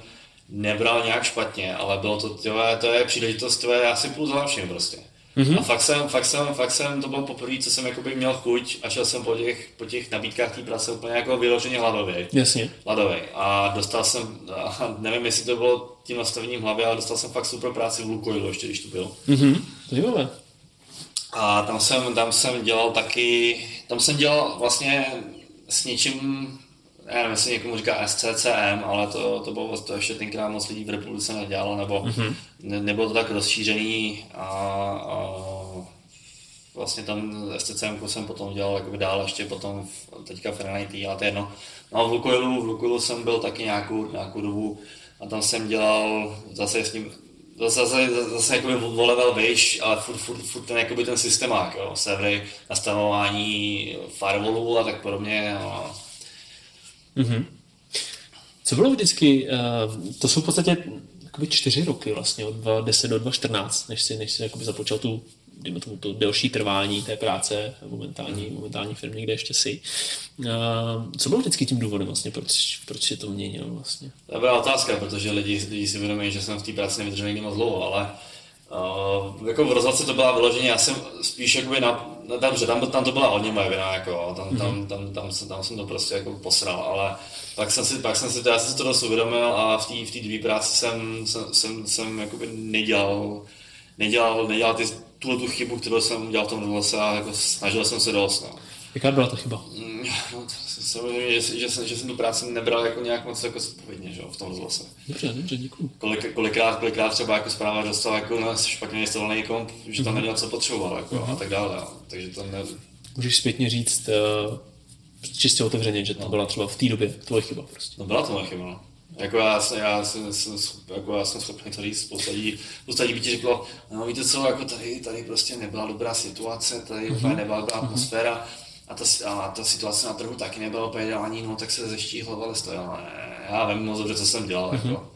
nebral nějak špatně, ale bylo to, tyhle, to je příležitost, tyhle, já si půjdu za prostě. Mm-hmm. A fakt jsem, fakt jsem, fakt jsem, to bylo poprvé, co jsem jakoby měl chuť a šel jsem po těch, po těch nabídkách té práce úplně jako vyloženě hladový. Jasně. Hladový. A dostal jsem, a nevím, jestli to bylo tím nastavením hlavy, ale dostal jsem fakt super práci v Lukoilu, ještě když to bylo. Mhm, zajímavé. A tam jsem, tam jsem dělal taky, tam jsem dělal vlastně s něčím, já nevím, jestli někomu říká SCCM, ale to, to bylo to ještě tenkrát moc lidí v republice nedělalo, nebo mm-hmm. ne, nebylo to tak rozšířený a, a vlastně tam SCCM jsem potom dělal jakoby dál ještě potom teďka v RNIT, ale to je jedno. No a v Lukoilu, v Lukoilu jsem byl taky nějakou, nějakou dobu a tam jsem dělal zase s ním, zase, zase, jakoby o level výš, ale furt, furt, furt ten, jakoby ten systémák, jo, servery, nastavování firewallů a tak podobně. No. Mm-hmm. Co bylo vždycky, uh, to jsou v podstatě čtyři roky vlastně, od 2010 do 2014, než si, než si jakoby započal tu dejme tomu to delší trvání té práce momentální, momentální firmy, kde ještě jsi. Uh, co bylo vždycky tím důvodem vlastně, proč, proč si to měnil vlastně? To byla otázka, protože lidi, lidi si vědomí, že jsem v té práci nevydržel nikdy moc dlouho, ale Uh, jako v rozhodce to byla vyloženě, já jsem spíš jakoby na, na dobře, tam, tam to byla hodně moje vina, jako, tam, mm-hmm. tam, tam, tam, jsem, tam, jsem to prostě jako posral, ale pak jsem si, pak jsem si to, já jsem si to dost uvědomil a v té v druhé práci jsem, jsem, jsem, jsem jakoby nedělal, nedělal, nedělal ty tuhle tu chybu, kterou jsem udělal v tom rozhlase a jako snažil jsem se dost. No. Jaká byla ta chyba? Mm, no, samozřejmě, že, že, jsem, že jsem tu práci nebral jako nějak moc jako zodpovědně, že, v tom rozhlase. Dobře, dobře, děkuji. Kolik, kolikrát, kolikrát třeba jako zpráva dostal jako na špatně instalovaný komp, že tam mhm. nedělal, co potřeboval jako, uh-huh. a tak dále. No. Takže to ne... Můžeš zpětně říct uh, čistě otevřeně, že to no. byla třeba v té době tvoje chyba prostě. No byla to moje chyba, no. Jako já, já, jsem, jsem, jako já jsem schopný to lidí, spousta lidí by ti řeklo, no víte co, jako tady, tady prostě nebyla dobrá situace, tady mm-hmm. úplně nebyla dobrá mhm. atmosféra a ta, a ta situace na trhu taky nebyla úplně ideální, no tak se zeštíhlo, ale stojalo. Já vím moc dobře, co jsem dělal. Mm-hmm. Jako.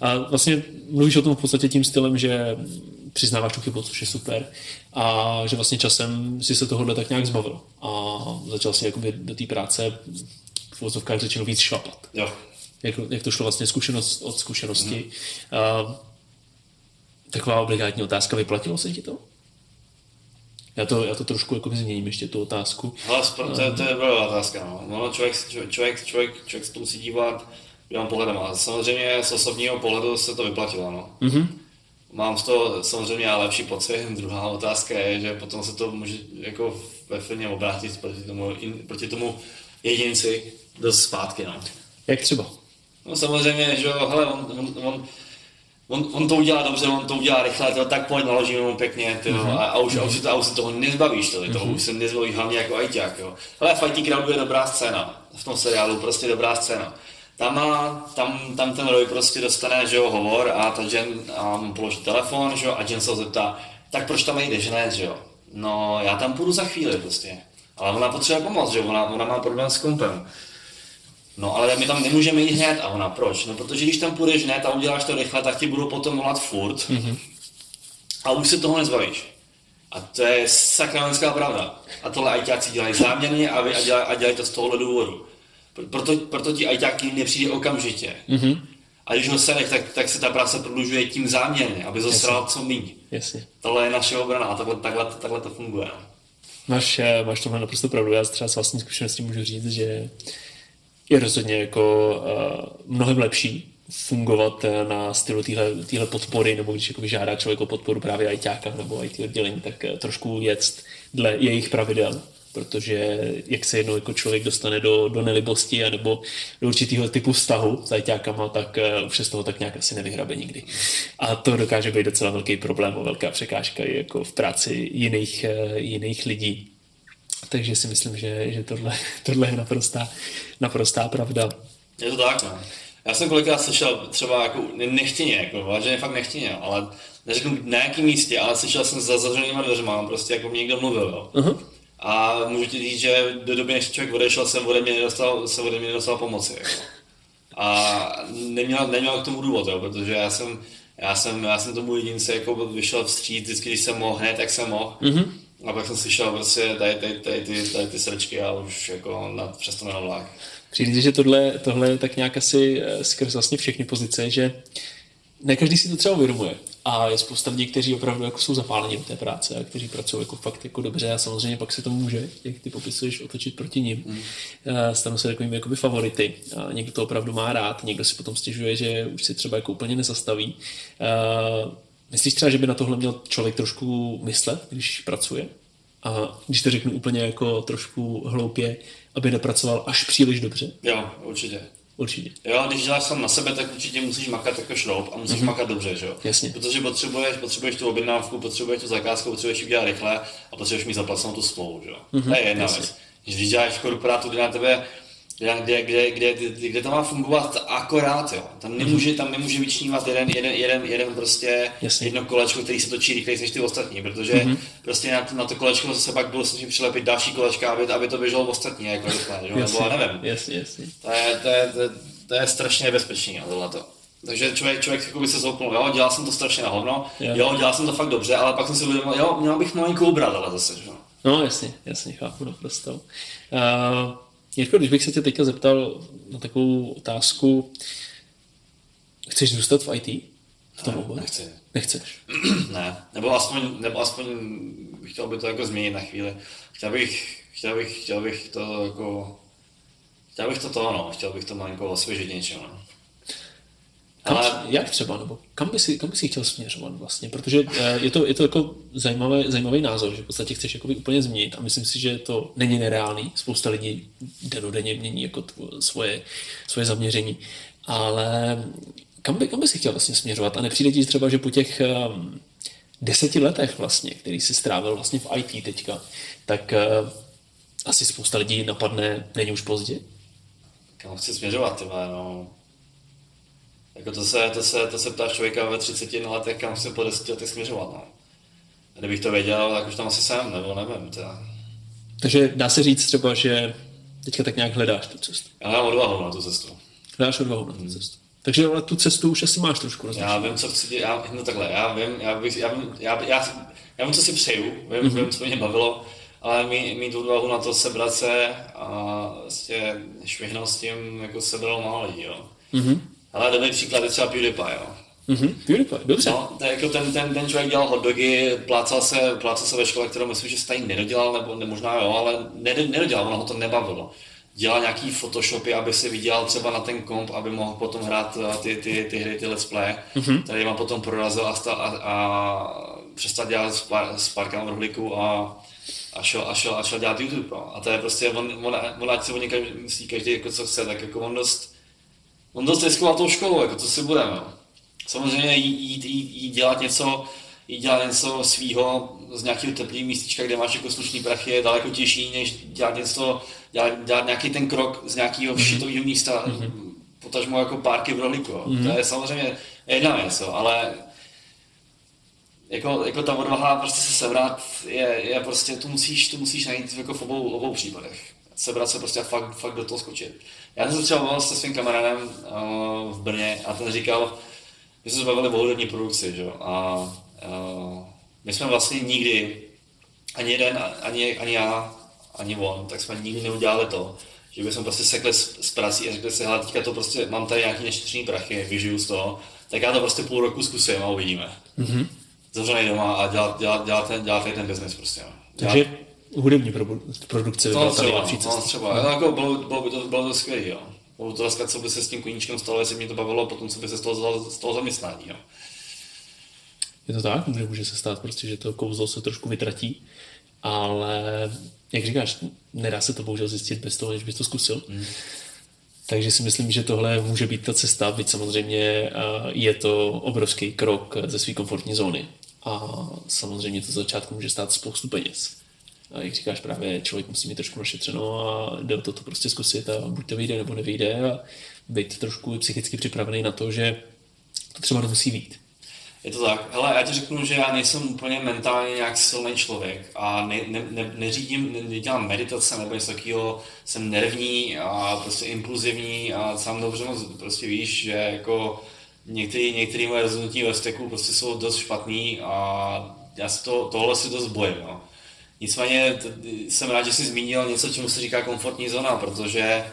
A vlastně mluvíš o tom v podstatě tím stylem, že přiznáváš tu chybu, což je super. A že vlastně časem si se tohohle tak nějak zbavil. A začal si jakoby do té práce v vozovkách řečeno víc šlapat. Jo jak, jak to šlo vlastně zkušenost od zkušenosti. Mm. Uh, taková obligátní otázka, vyplatilo se ti to? Já to, já to trošku jako změním ještě tu otázku. Ale to, to, to je dobrá otázka. No. No, člověk, člověk, člověk, člověk se to musí dívat mám pohledem. A samozřejmě z osobního pohledu se to vyplatilo. No. Mm-hmm. Mám z toho samozřejmě lepší pocit. Druhá otázka je, že potom se to může jako ve firmě obrátit proti tomu, in, proti tomu jedinci dost zpátky. No. Jak třeba? No samozřejmě, že jo, hele, on, on, on, on, on, to udělá dobře, on to udělá rychle, to, tak pojď naložíme mu pěkně, tyjo, mm-hmm. a, a, už, a, už, to, a už se toho nezbavíš, tyjo, mm-hmm. toho už se nezbavíš hlavně jako ajťák, jo. Hele, Fighting Crowd je dobrá scéna, v tom seriálu prostě dobrá scéna. Tam, má, tam, tam ten Roy prostě dostane, že jo, hovor a ta Jen a mu položí telefon, že jo, a Jen se ho zeptá, tak proč tam nejdeš hned, že jo. No, já tam půjdu za chvíli prostě. Ale ona potřebuje pomoc, že jo, ona, ona má problém s kompem. No ale my tam nemůžeme jít hned. A ona, proč? No protože když tam půjdeš hned a uděláš to rychle, tak ti budou potom volat furt. Mm-hmm. A už se toho nezbavíš. A to je sakramenská pravda. A tohle ajťáci dělají záměrně a, a, dělají, a dělají to z tohohle důvodu. Proto, proto ti ajťáky nepřijde okamžitě. Mm-hmm. A když ho sereš, tak, tak se ta práce prodlužuje tím záměrně, aby zastral co míň. Jasně. Tohle je naše obrana a takhle, takhle, takhle to funguje. Máš, eh, máš tohle naprosto pravdu. Já třeba s vlastní zkušeností můžu říct, že je rozhodně jako uh, mnohem lepší fungovat eh, na stylu téhle podpory, nebo když jako žádá člověk o podporu právě ITáka nebo IT oddělení, tak uh, trošku jet dle jejich pravidel, protože jak se jednou jako člověk dostane do, do nelibosti nebo do určitého typu vztahu s ITákama, tak uh, už z toho tak nějak asi nevyhrabe nikdy. A to dokáže být docela velký problém a velká překážka jako v práci jiných, uh, jiných lidí. Takže si myslím, že, že tohle, tohle je naprostá, naprostá pravda. Je to tak, no. Já jsem kolikrát slyšel třeba jako nechtěně, jako vážně fakt nechtěně, ale neřeknu na jakém místě, ale slyšel jsem za zavřenýma dveřma, prostě jako mě někdo mluvil, jo. Uh-huh. A můžu ti říct, že do doby, než člověk odešel, jsem ode mě nedostal, jsem ode mě nedostal pomoci. Jako. A neměl, neměl k tomu důvod, jo, protože já jsem, já jsem, já jsem tomu jedince jako vyšel vstříc, vždycky, když jsem mohl hned, tak jsem mohl. Mm-hmm. A pak jsem slyšel prostě tady, tady, tady, tady, tady ty srdčky a už jako na, přesto na vlak. Přijde, že tohle, tohle je tak nějak asi eh, skrz vlastně všechny pozice, že ne každý si to třeba uvědomuje. A je spousta lidí, kteří opravdu jako jsou zapáleni do té práce a kteří pracují jako fakt jako dobře a samozřejmě pak se to může, jak ty popisuješ, otočit proti ním. Mm. Stanou se takovými jakoby favority. A někdo to opravdu má rád, někdo si potom stěžuje, že už si třeba jako úplně nezastaví. Myslíš třeba, že by na tohle měl člověk trošku myslet, když pracuje? A když to řeknu úplně jako trošku hloupě, aby nepracoval až příliš dobře? Jo, určitě. Určitě. Jo, když děláš sám na sebe, tak určitě musíš makat jako šroub a musíš mm-hmm. makat dobře, že jo? Jasně. Protože potřebuješ, potřebuješ tu objednávku, potřebuješ tu zakázku, potřebuješ ji udělat rychle a potřebuješ mít zaplacenou tu smlouvu, že jo? Mm-hmm. To je jedna Jasně. věc. Když děláš korporátu, kde na tebe kde, kde, kde, kde, kde to má fungovat akorát, jo. Tam nemůže, tam nemůže vyčnívat jeden, jeden, jeden, jeden prostě Jasně. jedno kolečko, který se točí rychleji než ty ostatní, protože mm-hmm. prostě na, na, to kolečko se pak bylo snažit přilepit další kolečka, aby, aby to běželo ostatní, jako rychle, jo? Nebo nevím. Jasně, jasně. To je, to je, to je, to je strašně nebezpečný, tohle to. Takže člověk, člověk by se zoupnul, jo, dělal jsem to strašně na hovno, yeah. jo, dělal jsem to fakt dobře, ale pak jsem si uvědomil, jo, měl bych malinkou ubrat, ale zase, že? No jasně, jasně, chápu naprosto. Uh, Jirko, když bych se tě teďka zeptal na takovou otázku, chceš zůstat v IT? V tom ne, nechci. Nechceš? ne, nebo aspoň, nebo aspoň bych chtěl by to jako změnit na chvíli. Chtěl bych, chtěl bych, chtěl bych to jako, chtěl bych to to, no, chtěl bych to malinko osvěžit něčem, no. Kam, ale... Jak třeba, nebo kam by, si, kam by si chtěl směřovat vlastně? Protože eh, je to, je to jako zajímavý, zajímavý názor, že v podstatě chceš jakoby úplně změnit a myslím si, že to není nereálný. Spousta lidí denodenně mění jako svoje, svoje zaměření. Ale kam by, kam by si chtěl vlastně směřovat? A nepřijde ti třeba, že po těch um, deseti letech vlastně, který si strávil vlastně v IT teďka, tak uh, asi spousta lidí napadne, není už pozdě? Kam chci směřovat, tyhle, no jako to se, to se, to se ptáš člověka ve 30 letech, kam se po 10 letech směřovat. No. A kdybych to věděl, tak už tam asi jsem, nebo nevím. Teda. Takže dá se říct třeba, že teďka tak nějak hledáš tu cestu. Já mám odvahu na tu cestu. Hledáš odvahu na tu hmm. cestu. Takže ale tu cestu už asi máš trošku rozličnou. Já vím, co chci dělat, no takhle, já vím, já, bych, já, vím, já, já, já vím, co si přeju, vím, mm-hmm. vím, co mě bavilo, ale mít, mít odvahu na to sebrat se a vlastně švihnout s tím, jako sebralo málo lidí, jo. Mm-hmm. Ale dobrý příklad je třeba PewDiePie, jo. Mm-hmm. PewDiePie, dobře. No, je jako ten, ten, ten člověk dělal hotdogy, plácal se, plácal se ve škole, kterou myslím, že stejně nedodělal, nebo ne, možná jo, ale nedodělal, ono ho to nebavilo. Dělal nějaký photoshopy, aby si vydělal třeba na ten komp, aby mohl potom hrát eh, ty, ty, ty hry, ty let's play, mm-hmm. který má potom prorazil a, sta, a, a přestal dělat s, pár, s párkama v rohlíku a, a šel, a, šel, a šel dělat YouTube. No. A to je prostě, on, on, on ať si o něj myslí každý, jako co chce, tak jako on dost, on dost riskoval tou školou, jako co si budeme. No. Samozřejmě jít, jít, jít, dělat něco, jít dělat něco svýho z nějakého teplého místečka, kde máš jako slušný prachy, je daleko těžší, než dělat něco, dělat, dělat nějaký ten krok z nějakého mm-hmm. šitového místa, mm-hmm. potažmo jako párky v rohlíku. Mm-hmm. To je samozřejmě jedna věc, ale jako, jako ta odvaha prostě se sebrat je, je prostě, tu musíš, tu musíš najít jako v obou, obou případech. Sebrat se prostě a fakt, fakt do toho skočit. Já jsem se třeba bavil se svým kamarádem uh, v Brně a ten říkal, my jsme se bavili o hudební produkci, že? a uh, my jsme vlastně nikdy, ani jeden, ani, ani já, ani on, tak jsme nikdy neudělali to, že bychom prostě sekli s, s prací a řekli si, hele, teďka to prostě, mám tady nějaký neštěstný prachy, vyžiju z toho, tak já to prostě půl roku zkusím a uvidíme. Mm-hmm. Zavřený doma a dělat, dělat, dělat, ten, dělat ten business prostě. Dělat, Takže hudební produkce by byla tady lepší cesta. Třeba, no. jako bylo, bylo, by to, bylo to skvělé, jo. Bylo to dneska, co by se s tím koníčkem stalo, jestli mě to bavilo, potom co by se z toho, z toho zaměstnání, jo. Je to tak, může, může se stát prostě, že to kouzlo se trošku vytratí, ale jak říkáš, nedá se to bohužel zjistit bez toho, než bys to zkusil. Mm. Takže si myslím, že tohle může být ta cesta, byť samozřejmě je to obrovský krok ze své komfortní zóny. A samozřejmě to začátku může stát spoustu peněz. A jak říkáš, právě člověk musí mít trošku našetřeno a jde o to, to prostě zkusit a buď to vyjde nebo nevyjde a být trošku psychicky připravený na to, že to třeba nemusí být. Je to tak. Hele, já ti řeknu, že já nejsem úplně mentálně nějak silný člověk a ne, ne, ne, neřídím, ne, nedělám meditace nebo něco takového, jsem nervní a prostě impulzivní a sám dobře moc prostě víš, že jako některé některý moje rozhodnutí ve steku prostě jsou dost špatný a já si to, tohle si dost bojím. No. Nicméně t- jsem rád, že jsi zmínil něco, čemu se říká komfortní zóna, protože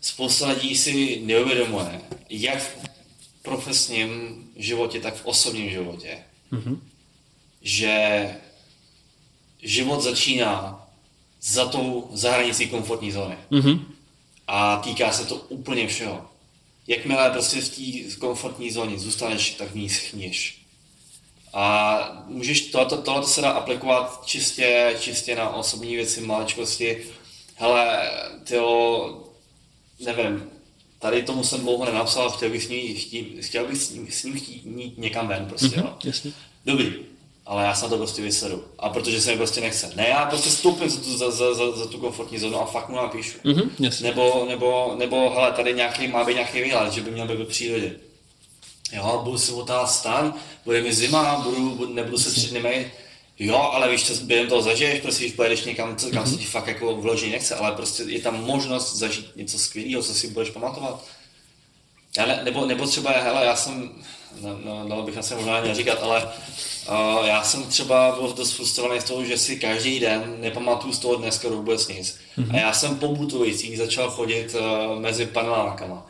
spousta lidí si neuvědomuje, jak v profesním životě, tak v osobním životě, mm-hmm. že život začíná za tou zahranicí komfortní zóny. Mm-hmm. A týká se to úplně všeho. Jakmile prostě v té komfortní zóně zůstaneš, tak v ní schníš. A můžeš, tohle, tohle se dá aplikovat čistě, čistě na osobní věci, maličkosti. Hele, tyjo, nevím, tady tomu jsem dlouho nenapsal, chtěl bych s ním, chtít, chtěl bych s ním, s ním chtít někam ven, prostě, mm-hmm, jo. Jasně. Dobrý, ale já se na to prostě vysedu. A protože se mi prostě nechce. Ne, já prostě stoupím za tu, za, za, za, za tu komfortní zónu a fakt mu napíšu. Mm-hmm, jasně. Nebo, nebo, nebo, hele, tady nějaký, má být nějaký výlet, že by měl být ve přírodě. Jo, budu si otáhat stan, bude mi zima, budu, budu, nebudu se tři dny mít. Jo, ale víš, co během toho zažiješ, prostě když pojedeš někam, co, kam se ti fakt jako vloží nechce, ale prostě je tam možnost zažít něco skvělého, co si budeš pamatovat. Já ne, nebo, nebo třeba, hele, já jsem, no, no, dalo bych asi možná neříkat, ale uh, já jsem třeba byl dost frustrovaný z toho, že si každý den nepamatuju z toho dneska vůbec nic. Mm-hmm. A já jsem po butujících začal chodit uh, mezi panelákama.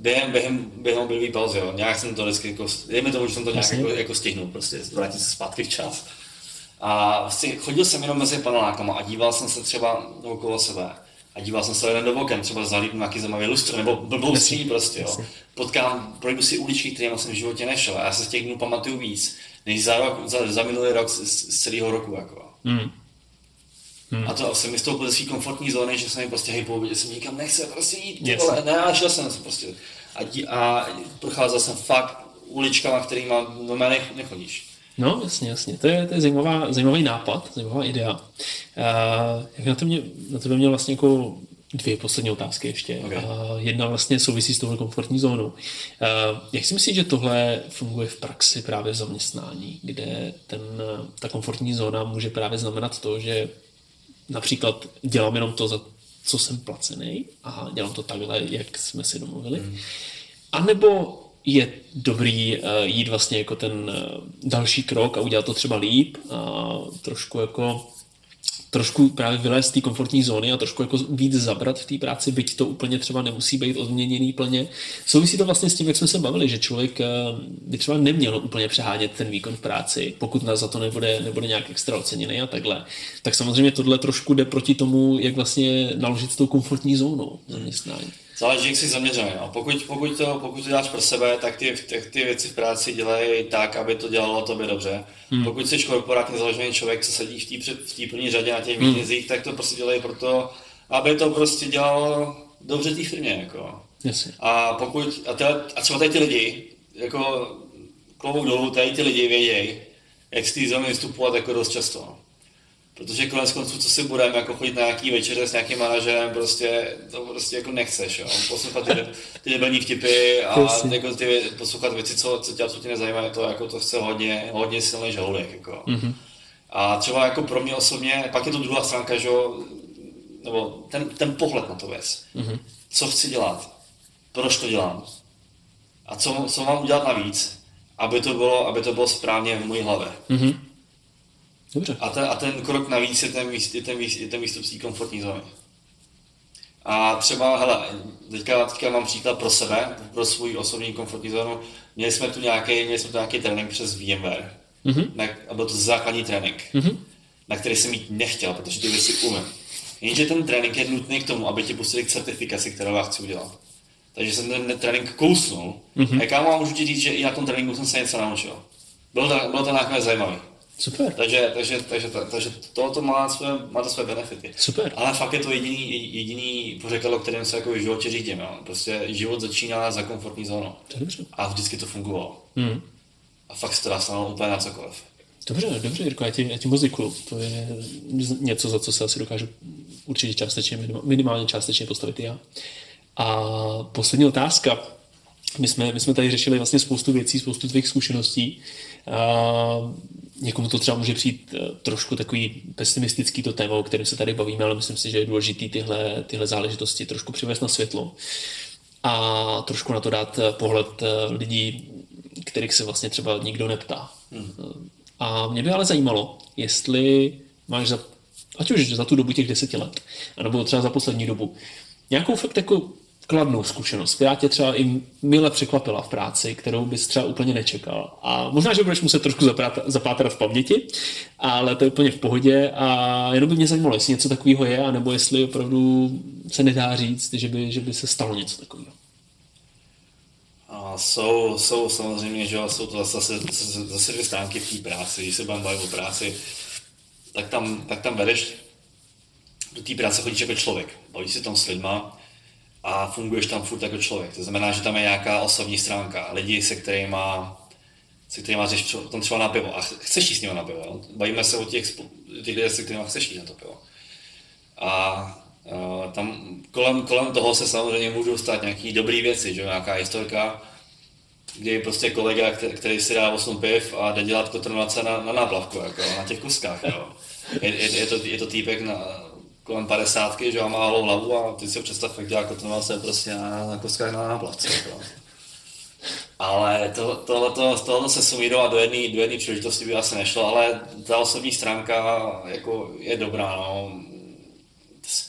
Během, během, během obydlí pauzy, jo. Nějak jsem to vždycky, jako, dejme tomu, že jsem to nějak jako, jako stihnul, prostě vrátit se zpátky včas. A vlastně chodil jsem jenom mezi panelákama a díval jsem se třeba okolo sebe. A díval jsem se jeden do oken, třeba zalíbnu nějaký zajímavý lustr, nebo blbou skříň prostě, jo. Potkám, projdu si uličky, které jsem v životě nešel a já se z těch dnů pamatuju víc, než za, rok, za, za minulý rok z, z celého roku, jako. Mm. Hmm. A to jsem vystoupil ze své komfortní zóny, že jsem mi prostě hej, po obědě jsem nikam nechce prostě jít, Yes. vole, ne, a šel jsem se prostě. A, dí, a procházel jsem fakt uličkama, kterýma do mě nech, nechodíš. No, jasně, jasně. To je, to je zajímavá, zajímavý nápad, zajímavá idea. Uh, jak na, to mě, na tebe měl vlastně jako dvě poslední otázky ještě. Okay. Uh, jedna vlastně souvisí s touhle komfortní zónou. Uh, jak si myslíš, že tohle funguje v praxi právě v zaměstnání, kde ten, ta komfortní zóna může právě znamenat to, že například dělám jenom to, za co jsem placený a dělám to takhle, jak jsme si domluvili. Mm. A nebo je dobrý uh, jít vlastně jako ten uh, další krok a udělat to třeba líp a trošku jako trošku právě vylézt z té komfortní zóny a trošku jako víc zabrat v té práci, byť to úplně třeba nemusí být odměněný plně. Souvisí to vlastně s tím, jak jsme se bavili, že člověk by třeba neměl úplně přehánět ten výkon v práci, pokud nás za to nebude, nebude nějak extra oceněný a takhle. Tak samozřejmě tohle trošku jde proti tomu, jak vlastně naložit s tou komfortní zónou zaměstnání. Záleží, jak jsi zaměřený. No. Pokud, pokud, to, pokud to děláš pro sebe, tak ty, ty, ty věci v práci dělej tak, aby to dělalo tobě dobře. Hmm. Pokud jsi korporátně založený člověk, co sedí v té v první řadě na těch hmm. tak to prostě dělej proto, aby to prostě dělalo dobře té firmě. Jako. Jasně. A pokud, a, teda, a třeba tady ty lidi, jako klobouk dolů, tady ty lidi vědějí, jak z té zóny vystupovat jako dost často. Protože konec konců, co si budeme, jako chodit na nějaký večeře s nějakým manažerem, prostě to prostě jako nechceš, jo. Poslouchat ty, ty debilní vtipy a Jasně. jako ty, poslouchat věci, co, co tě absolutně nezajímají, to jako to chce hodně, hodně silný žaludek, jako. Mm-hmm. A třeba jako pro mě osobně, pak je to druhá stránka, že jo, nebo ten, ten pohled na to věc. Mm-hmm. Co chci dělat? Proč to dělám? A co, co mám udělat navíc, aby to bylo, aby to bylo správně v mojí hlavě. Mhm. Dobře. A ten, a ten krok navíc je ten, výst, je ten, výst, je ten výstup z té komfortní zóny. A třeba, hele, teďka, teďka mám příklad pro sebe, pro svůj osobní komfortní zónu. Měli jsme tu nějaký, měli jsme tu nějaký trénink přes VMware. Mm-hmm. Na, a byl to základní trénink, mm-hmm. na který jsem jít nechtěl, protože ty věci umím. Jenže ten trénink je nutný k tomu, aby tě pustili k certifikaci, kterou já chci udělat. Takže jsem ten trénink kousnul. Mm-hmm. A kámo, můžu ti říct, že i na tom tréninku jsem se něco naučil. Bylo to, bylo to nakonec zajímavé. Super. Takže, takže, takže, takže tohoto má, své, má to své benefity. Super. Ale fakt je to jediný, jediný pořekadlo, kterým se jako v životě řídím. Jo. Prostě život začíná za komfortní zónou. To dobře. A vždycky to fungovalo. Mm. A fakt se to dá stanout úplně na cokoliv. Dobře, dobře, Jirko, já ti, já ti děkuju. To je něco, za co se asi dokážu určitě částečně, minimálně částečně postavit já. A poslední otázka. my jsme, my jsme tady řešili vlastně spoustu věcí, spoustu tvých zkušeností. Uh, někomu to třeba může přijít uh, trošku takový pesimistický to téma, o kterém se tady bavíme, ale myslím si, že je důležité tyhle, tyhle záležitosti trošku přivést na světlo a trošku na to dát uh, pohled lidí, kterých se vlastně třeba nikdo neptá. Hmm. A mě by ale zajímalo, jestli máš za, ať už za tu dobu těch deseti let, anebo třeba za poslední dobu, nějakou fakt jako kladnou zkušenost, která tě třeba i mile překvapila v práci, kterou bys třeba úplně nečekal. A možná, že budeš muset trošku zapátrat v paměti, ale to je úplně v pohodě a jenom by mě zajímalo, jestli něco takového je, anebo jestli opravdu se nedá říct, že by, že by se stalo něco takového. A jsou, jsou samozřejmě, že jsou to zase, zase dvě stránky v té práci, když se budeme bavit o práci, tak tam, tak tam vedeš do té práce chodíš jako člověk, bavíš se tam s lidma, a funguješ tam furt jako člověk. To znamená, že tam je nějaká osobní stránka, lidi, se kterými se kterými jdeš tam třeba na pivo a chceš jít s nimi na pivo. Jo? Bavíme se o těch, těch lidech, se kterými chceš jít na to pivo. A uh, tam kolem, kolem toho se samozřejmě můžou stát nějaké dobré věci, že nějaká historka, je prostě kolega, který, který si dá 8 piv a jde dělat kotrnovace na, na náplavku, jako, na těch kuskách. Jo. Je, je, je, to, je to týpek na, kolem 50, že má malou hlavu a ty si představ, jak dělá kotrnovace prostě na, na koskách na náplavce. Jako. Ale to, tohleto, tohleto se sumírovat do jedné do jedné příležitosti by asi nešlo, ale ta osobní stránka jako je dobrá. No.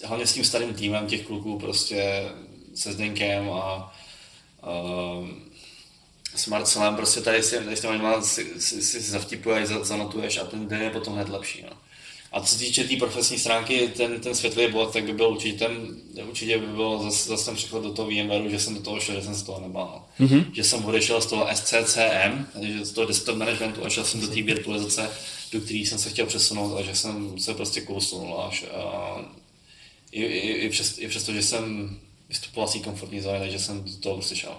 Hlavně s tím starým týmem těch kluků prostě se Zdenkem a uh, s Marcelem prostě tady si, tady s těma si, si, si zavtipuješ, zanotuješ a ten den je potom hned lepší. No. A co se týče té tý profesní stránky, ten, ten světlý bod, tak by byl určitě, ten, určitě by bylo zase, zase ten přechod do toho VMware, že jsem do toho šel, že jsem z toho nebál. Mm-hmm. Že jsem odešel z toho SCCM, že z toho desktop managementu a šel jsem do té virtualizace, do které jsem se chtěl přesunout a že jsem se prostě kousnul až a i, i, i, přes, i přesto, že jsem vystupoval z komfortní zóny, takže jsem do toho prostě šel.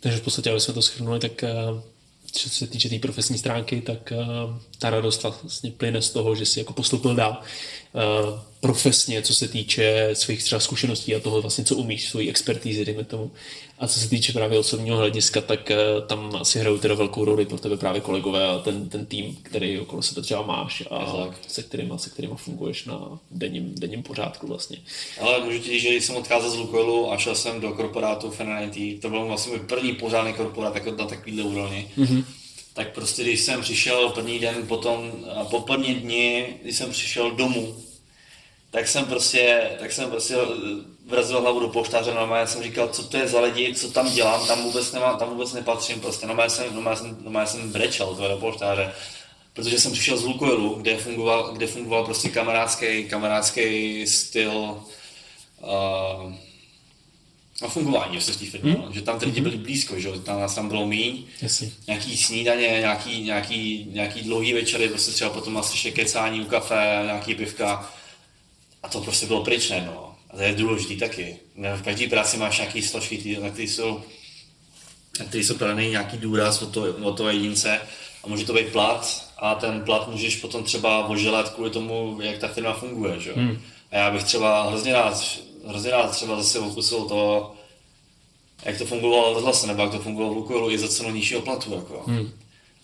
Takže v podstatě, aby jsme to schrnuli, tak uh co se týče té tý profesní stránky, tak uh, ta radost vlastně plyne z toho, že si jako postupil dál uh, profesně, co se týče svých třeba zkušeností a toho vlastně, co umíš, svojí expertízy, dejme tomu. A co se týče právě osobního hlediska, tak uh, tam asi hrajou teda velkou roli pro tebe právě kolegové a ten, ten tým, který okolo sebe třeba máš a se kterýma, se kterýma funguješ na denním, denním pořádku vlastně. Ale můžu ti říct, že jsem odcházel z Lukoilu a šel jsem do korporátu Fenanity, to byl vlastně můj první pořádný korporát jako na takovýhle úrovni. Mm-hmm tak prostě když jsem přišel první den potom, po první dni, když jsem přišel domů, tak jsem prostě, tak jsem prostě vrazil hlavu do poštáře, normálně jsem říkal, co to je za lidi, co tam dělám, tam vůbec, nemám, tam vůbec nepatřím, prostě normálně jsem, normálně jsem, normálně jsem brečel do poštáře, protože jsem přišel z Lukoilu, kde fungoval, kde fungoval prostě kamarádský, kamarádský styl, uh, a fungování v té firmě, hmm? že tam ty lidi mhm. byli blízko, že tam nás tam bylo míň, Jasně. nějaký snídaně, nějaký, nějaký, nějaký dlouhý večery, prostě třeba potom asi ještě kecání u kafe, nějaký pivka a to prostě bylo pryč no. A to je důležitý taky. V každé práci máš nějaký složky, na které jsou, na který jsou kladený nějaký důraz od toho, od toho jedince a může to být plat a ten plat můžeš potom třeba oželat kvůli tomu, jak ta firma funguje, že? Hmm. A já bych třeba hrozně rád hrozně rád třeba zase okusil to, jak to fungovalo v rozhlase, nebo jak to fungovalo v Lukoilu i za cenu nižšího platu. Jako. Hmm.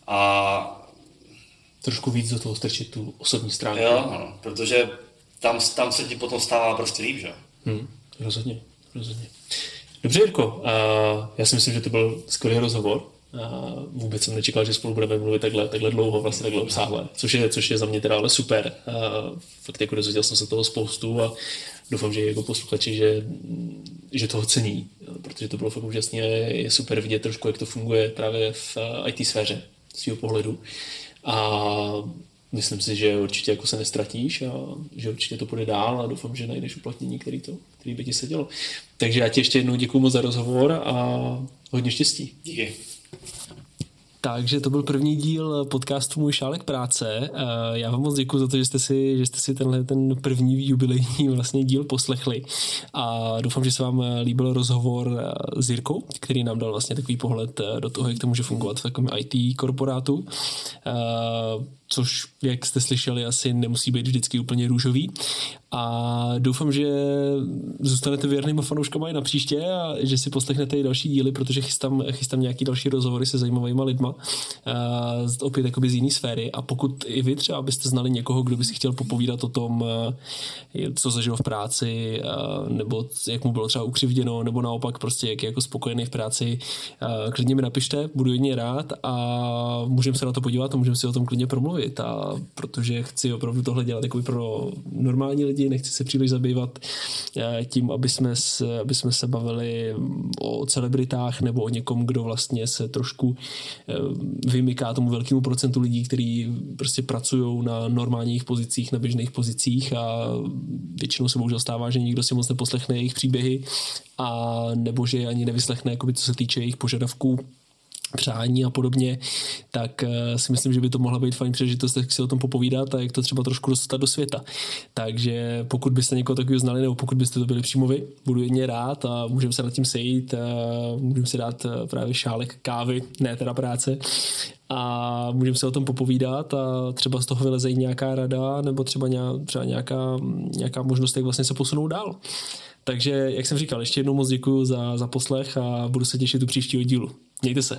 A trošku víc do toho strčit tu osobní stránku. Jo, ano, protože tam, tam se ti potom stává prostě líp, že? Hmm, rozhodně, rozhodně. Dobře, Jirko, uh, já si myslím, že to byl skvělý rozhovor. Uh, vůbec jsem nečekal, že spolu budeme mluvit takhle, takhle dlouho, vlastně takhle obsáhle, což je, což je za mě teda ale super. Uh, fakt jako dozvěděl jsem se toho spoustu a doufám, že jako posluchači, že, že toho cení, protože to bylo fakt úžasně, je super vidět trošku, jak to funguje právě v eh, IT sféře z svého pohledu. A myslím si, že určitě jako se nestratíš a že určitě to půjde dál a doufám, že najdeš uplatnění, který, to, který by ti sedělo. Takže já ti ještě jednou děkuji moc za rozhovor a hodně štěstí. Díky. Takže to byl první díl podcastu Můj šálek práce. Já vám moc děkuji za to, že jste si, že jste si tenhle ten první jubilejní vlastně díl poslechli. A doufám, že se vám líbil rozhovor s Jirkou, který nám dal vlastně takový pohled do toho, jak to může fungovat v takovém IT korporátu. Což, jak jste slyšeli, asi nemusí být vždycky úplně růžový. A doufám, že zůstanete věrnými fanouškama i na příště a že si poslechnete i další díly, protože chystám, chystám nějaký další rozhovory se zajímavými lidma, uh, opět jakoby z jiné sféry. A pokud i vy třeba byste znali někoho, kdo by si chtěl popovídat o tom, uh, co zažil v práci, uh, nebo jak mu bylo třeba ukřivděno, nebo naopak prostě jak je jako spokojený v práci, uh, klidně mi napište, budu jedně rád a můžeme se na to podívat a můžeme si o tom klidně promluvit, a protože chci opravdu tohle dělat jako pro normální lidi, nechci se příliš zabývat eh, tím, aby jsme, se, aby jsme se bavili o celebritách nebo o někom, kdo vlastně se trošku eh, vymyká tomu velkému procentu lidí, kteří prostě pracují na normálních pozicích, na běžných pozicích a většinou se bohužel stává, že nikdo si moc neposlechne jejich příběhy a nebo že ani nevyslechne, jakoby, co se týče jejich požadavků přání a podobně, tak eh, si myslím, že by to mohla být fajn příležitost, jak si o tom popovídat a jak to třeba trošku dostat do světa. Takže pokud byste někoho takového znali, nebo pokud byste to byli přímo vy, budu jedně rád a můžeme se nad tím sejít, můžeme si dát eh, právě šálek kávy, ne teda práce, a můžeme se o tom popovídat a třeba z toho vyleze i nějaká rada, nebo třeba, nějaká, nějaká možnost, jak vlastně se posunout dál. Takže, jak jsem říkal, ještě jednou moc děkuji za, za poslech a budu se těšit u příštího dílu. Mějte se.